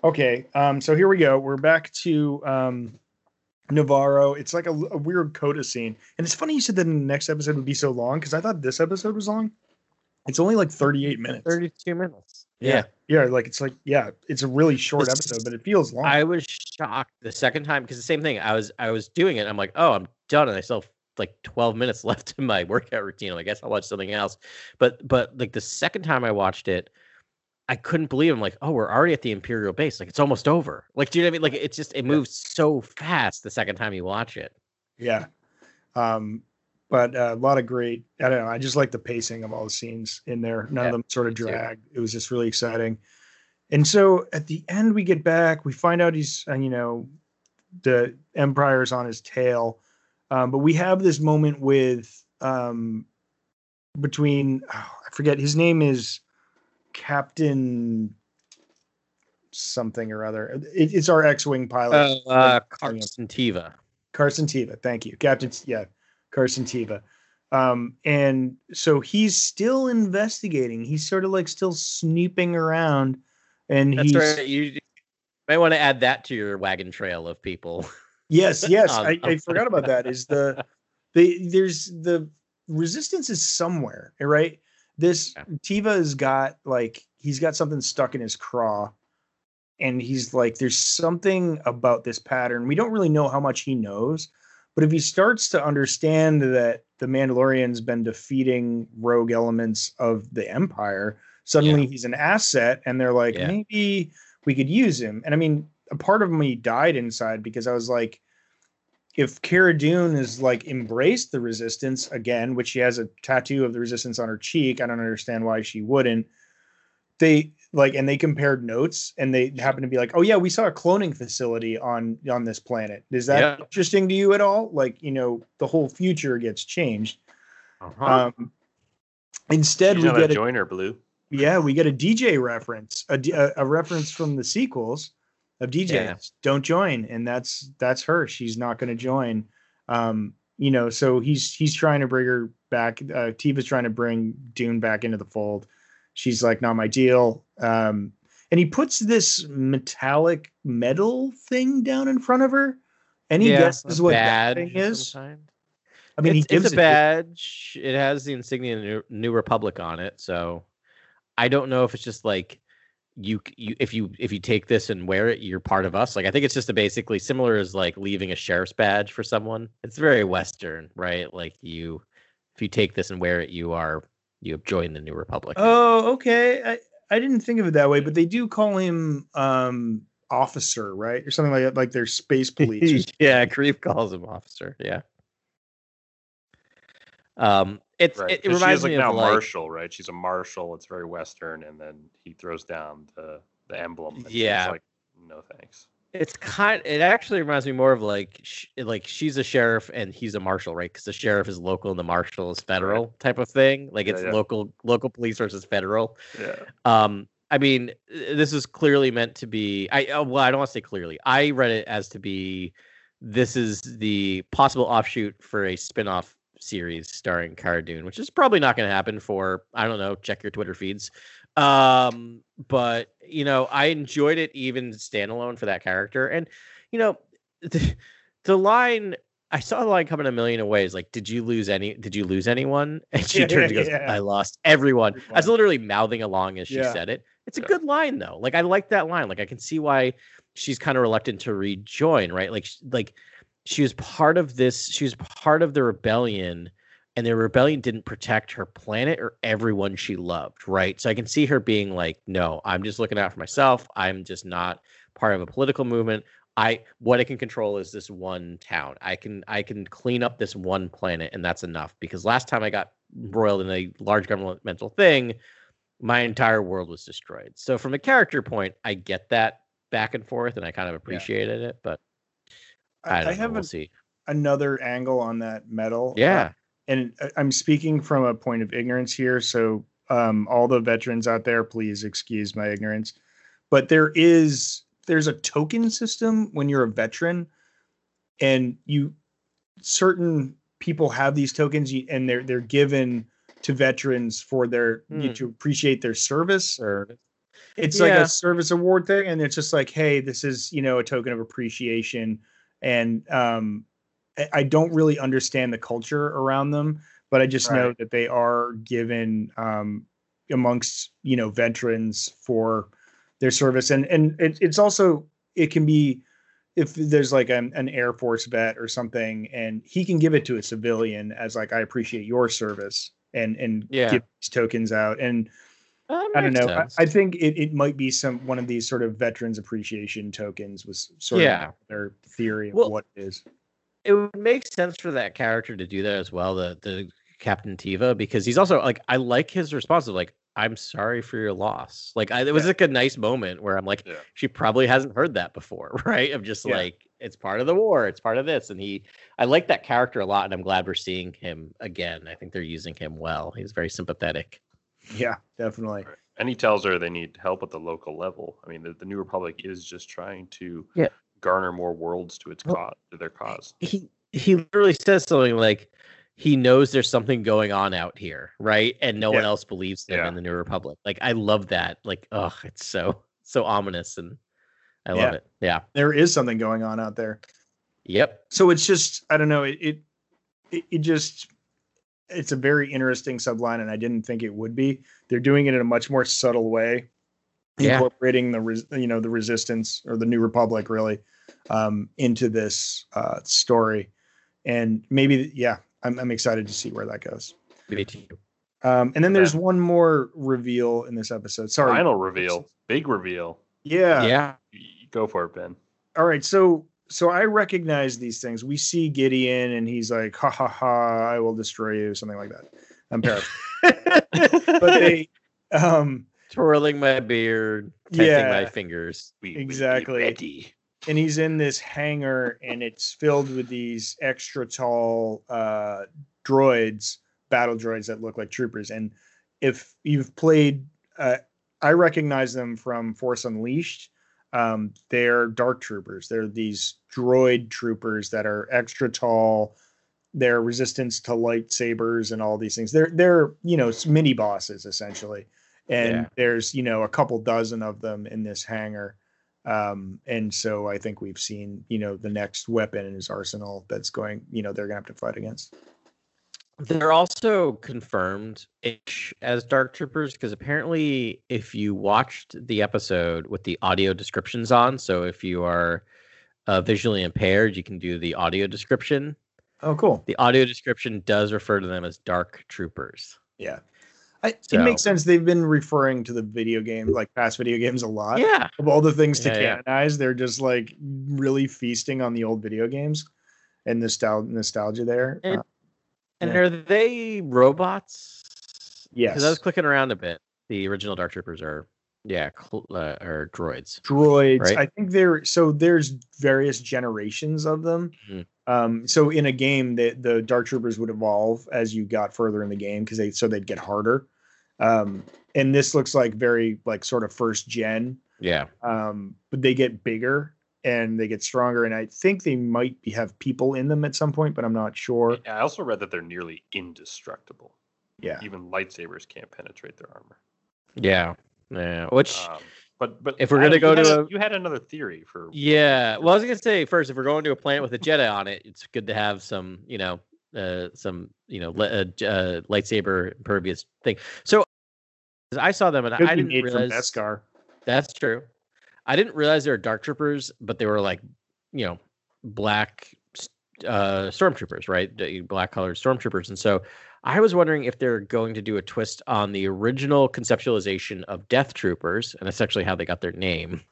Okay. Um. So here we go. We're back to um, Nevarro. It's like a, a weird coda scene, and it's funny you said that the next episode would be so long because I thought this episode was long. It's only like 38 minutes. 32 minutes. Yeah. Yeah. Like it's like yeah, it's a really short This- episode, but it feels long. I was shocked the second time because the same thing. I was I was doing it. I'm like, oh, I'm done, and I still have like 12 minutes *laughs* left in my workout routine. I guess I'll watch something else. But but like the second time I watched it, I couldn't believe. I'm like, oh, we're already at the Imperial base. Like it's almost over. Like do you know what I mean? Like it's just it moves so fast the second time you watch it. yeah. Um. But uh, a lot of great. I don't know. I just like the pacing of all the scenes in there. None Yeah, of them sort of me too. dragged. It was just really exciting. And so at the end, we get back, we find out he's, uh, you know, the Empire's on his tail. Um, but we have this moment with, um, between, oh, I forget, his name is Captain something or other. It, it's our X Wing pilot. Uh, uh, Carson Teva. Carson Teva. Thank you. Captain, yeah, Carson Teva. Um, and so he's still investigating. He's sort of like still snooping around. And That's he's, right. You might want to add that to your wagon trail of people. Yes, *laughs* yes. Um, I, I forgot about that. Is the *laughs* the there's the resistance is somewhere, right? This Yeah. Teva has got like he's got something stuck in his craw, and he's like, there's something about this pattern. We don't really know how much he knows, but if he starts to understand that the Mandalorian's been defeating rogue elements of the Empire, suddenly he's an asset, and they're like, Yeah. maybe we could use him. And I mean, a part of me died inside because I was like, if Cara Dune is like embraced the resistance again, which she has a tattoo of the resistance on her cheek, I don't understand why she wouldn't. They like, and they compared notes, and they happen to be like, "Oh yeah, we saw a cloning facility on on this planet." Is that Yeah. interesting to you at all? Like, you know, the whole future gets changed. Uh-huh. Um, instead, She's we get a a joiner, Blue. yeah, we get a DJ reference, a, a reference from the sequels of DJs. Yeah. Don't join, and that's that's her. She's not going to join. Um, you know, so he's he's trying to bring her back. Uh, Teva's trying to bring Dune back into the fold. She's like, not my deal. Um, and he puts this metallic metal thing down in front of her. Any Yeah, guesses what that thing is? I mean, it's, he gives it's a it- badge. It has the insignia New, New Republic on it. So I don't know if it's just like you, you if you if you take this and wear it, you're part of us. Like I think it's just a basically similar as like leaving a sheriff's badge for someone. It's very Western, right? Like you, if you take this and wear it, you are you have joined the New Republic. Oh, okay. I, I didn't think of it that way, but they do call him um officer, right? Or something like that, like their space *laughs* police. yeah, Greef calls him officer. Yeah. Um, it's Right. it, it reminds like me now of like Marshall, right? She's a Marshall. It's very Western, and then he throws down the the emblem. and Yeah. like no thanks. It's kind. It actually reminds me more of like sh- like she's a sheriff and he's a marshal, right? Because the sheriff is local and the marshal is federal type of thing. Like it's yeah. local local police versus federal. Yeah. Um, I mean, this is clearly meant to be. I uh, well, I don't want to say clearly. I read it as to be. This is the possible offshoot for a spin-off series starring Cara Dune, which is probably not going to happen for I don't know. Check your Twitter feeds. Um, but you know, I enjoyed it even standalone for that character, and you know, *laughs* the, the line. I saw the line coming a million ways. Like, did you lose any? Did you lose anyone? *laughs* And she Yeah, turns and goes, yeah. "I lost everyone." I was literally mouthing along as she Yeah. said it. It's a good line though. Like I like that line. Like I can see why she's kind of reluctant to rejoin, right? Like like she was part of this. She was part of the rebellion, and the rebellion didn't protect her planet or everyone she loved, right? So I can see her being like, "No, I'm just looking out for myself. I'm just not part of a political movement. I what I can control is this one town. I can I can clean up this one planet, and that's enough. Because last time I got embroiled in a large governmental thing, my entire world was destroyed. So from a character point, I get that back and forth, and I kind of appreciated it. But I, I, I have we'll a- another angle on that metal. uh, Yeah, and I- I'm speaking from a point of ignorance here. So, um, all the veterans out there, please excuse my ignorance. But there is there's a token system when you're a veteran, and you certain people have these tokens, and they're they're given to veterans for their you Hmm. to appreciate their service. or It's like a service award thing, and it's just like, hey, this is you know a token of appreciation, and um, I- don't really understand the culture around them, but I just know that they are given um, amongst you know veterans for their service, and and it, it's also it can be if there's like an, an Air Force vet or something, and he can give it to a civilian as like I appreciate your service, and and Yeah. give these tokens out, and I don't know. I. I think it, it might be some one of these sort of veterans appreciation tokens was sort Yeah. of their theory of Well, what it is. it would make sense for that character to do that as well, the the Captain Teva, because he's also like I like his response of like I'm sorry for your loss. Like I, it was Yeah. like a nice moment where I'm like, Yeah. she probably hasn't heard that before, *laughs* right? Of just like it's part of the war, it's part of this, and he, I like that character a lot, and I'm glad we're seeing him again. I think they're using him well. He's very sympathetic. Yeah, definitely. And he tells her they need help at the local level. I mean, the, the New Republic is just trying to Yeah. garner more worlds to its Well- cause, to their cause. He he literally says something like. He knows there's something going on out here, right? And no one else believes him Yeah. in the New Republic. Like I love that. Like, oh, it's so so ominous, and I love Yeah. it. Yeah. There is something going on out there. Yep. So it's just I don't know. It it it, it just it's a very interesting subline, and I didn't think it would be. They're doing it in a much more subtle way, Yeah. incorporating the res, you know the resistance or the New Republic really um, into this uh, story, and maybe yeah, I'm I'm excited to see where that goes. Me too. Um, and then there's Yeah. one more reveal in this episode. Sorry, Final reveal, big reveal. Yeah. yeah. Go for it, Ben. All right. So so I recognize these things. We see Gideon, and he's like, "Ha ha ha! I will destroy you," something like that. I'm paraphrasing. *laughs* but they, um, twirling my beard, testing Yeah. my fingers. We, we Exactly. ready. and he's in this hangar, and it's filled with these extra tall uh, droids, battle droids that look like troopers. And if you've played, uh, I recognize them from Force Unleashed. Um, they're dark troopers. They're these droid troopers that are extra tall. They're resistance to lightsabers and all these things. They're they're you know mini bosses essentially, and Yeah. there's you know a couple dozen of them in this hangar. Um, and so I think we've seen you know the next weapon in his arsenal that's going. You know they're gonna have to fight against. They're also confirmed as Dark Troopers because apparently, if you watched the episode with the audio descriptions on, so if you are uh, visually impaired, you can do the audio description. Oh, cool. The audio description does refer to them as Dark Troopers. Yeah. I, So- It makes sense. They've been referring to the video game, like past video games, a lot. Yeah. Of all the things to Yeah, yeah. canonize, they're just like really feasting on the old video games and nostalgia, nostalgia there. Uh, And Yeah. are they robots? yes. Because I was clicking around a bit. The original Dark Troopers are, yeah, cl- uh, are droids. droids. Right? I think they're So there's various generations of them. Mhm. Um, so in a game, the the dark troopers would evolve as you got further in the game because they so they'd get harder. Um, and this looks like very like sort of first gen. Yeah. Um, but they get bigger and they get stronger, and I think they might be, have people in them at some point, but I'm not sure. I also read that they're nearly indestructible. Yeah. Even lightsabers can't penetrate their armor. Yeah. Yeah. Which, Um, but but If we're gonna Adam, go to had a- you had another theory for yeah. Well, I was gonna say first, if we're going to a planet with a Jedi on it, it's good to have some, you know, uh, some, you know, le- uh, uh, lightsaber impervious thing. So I saw them and Could I didn't realize Beskar. that's true. I didn't realize they were dark troopers, but they were like, you know, black uh stormtroopers, right? Black colored stormtroopers. And so I was wondering if they're going to do a twist on the original conceptualization of Death Troopers, and that's actually how they got their name,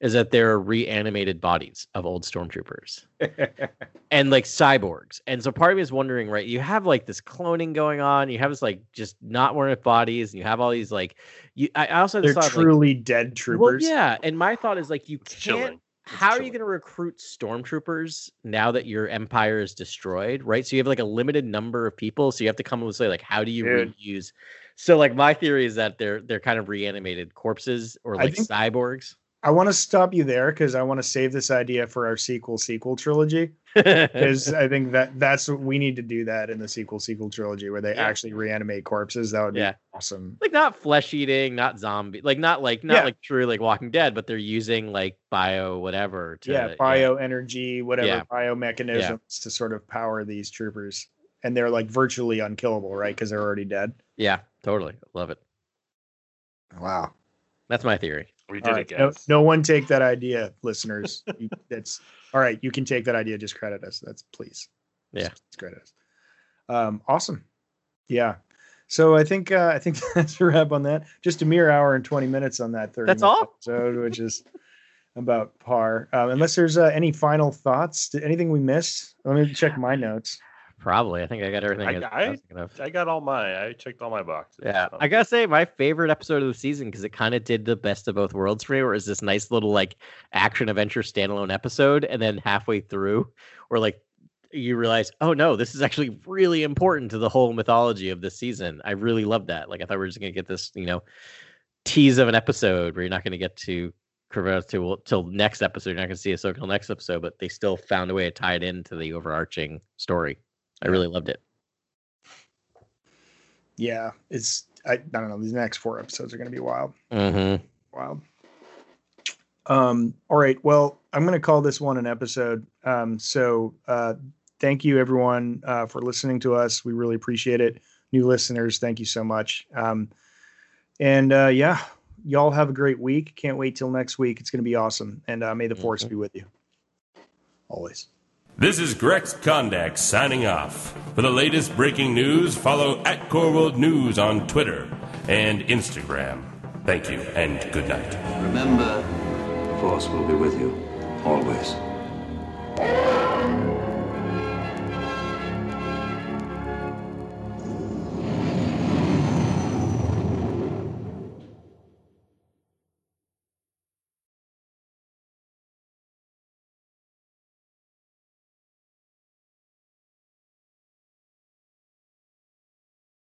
is that they're reanimated bodies of old stormtroopers *laughs* and like cyborgs. And so part of me is wondering, right? You have like this cloning going on, you have this like just not wearing bodies, and you have all these like you I I also They're thought, like, truly dead troopers. well, yeah, and my thought is like you It's can't. How are you going to recruit stormtroopers now that your empire is destroyed? Right, so you have like a limited number of people, so you have to come up with say like, how do you Dude. reuse? So like my theory is that they're they're kind of reanimated corpses or like think- cyborgs. I want to stop you there because I want to save this idea for our sequel sequel trilogy. *laughs* Because I think that that's what we need to do that in the sequel sequel trilogy where they Yeah. actually reanimate corpses. That would be Yeah. awesome. like not flesh eating, not zombie, like not like not Yeah. like true like Walking Dead, but they're using like bio whatever to yeah, bio energy, whatever Yeah. biomechanisms to sort of power these troopers, and they're like virtually unkillable, right? Because they're already dead. yeah, totally love it. Wow. That's my theory. We did right. it, No, guys. no one take that idea, listeners. *laughs* You- that's all right. You can take that idea. Just credit us. That's please. Yeah. Just credit us. Um, awesome. Yeah. So I think uh, I think *laughs* that's a wrap on that. Just a mere hour and twenty minutes on that thirty. That's all? episode, which is about par. Um, unless there's uh, any final thoughts, Did- anything we missed? Let me check my notes. Probably. I think I got everything. I- I, I- was thinking of. I got all my. I checked all my boxes. Yeah, so. I gotta say, my favorite episode of the season because it kind of did the best of both worlds for me. Where it's this nice little like action adventure standalone episode, and then halfway through, where like you realize, oh no, this is actually really important to the whole mythology of this season. I really love that. Like I thought we were just gonna get this, you know, tease of an episode where you're not gonna get to Corvus till till next episode. You're not gonna see Ahsoka till next episode, but they still found a way to tie it into the overarching story. I really loved it. Yeah, it's I, I don't know. These next four episodes are going to be wild. Mm-hmm. Wild. Um, all right. Well, I'm going to call this one an episode. Um, so uh, thank you everyone uh, for listening to us. We really appreciate it. New listeners, thank you so much. Um, and uh, yeah, y'all have a great week. Can't wait till next week. It's going to be awesome. And uh, may the force be with you always. This is Grex Kondak signing off. For the latest breaking news, follow at Core World News on Twitter and Instagram. Thank you and good night. Remember, the Force will be with you always.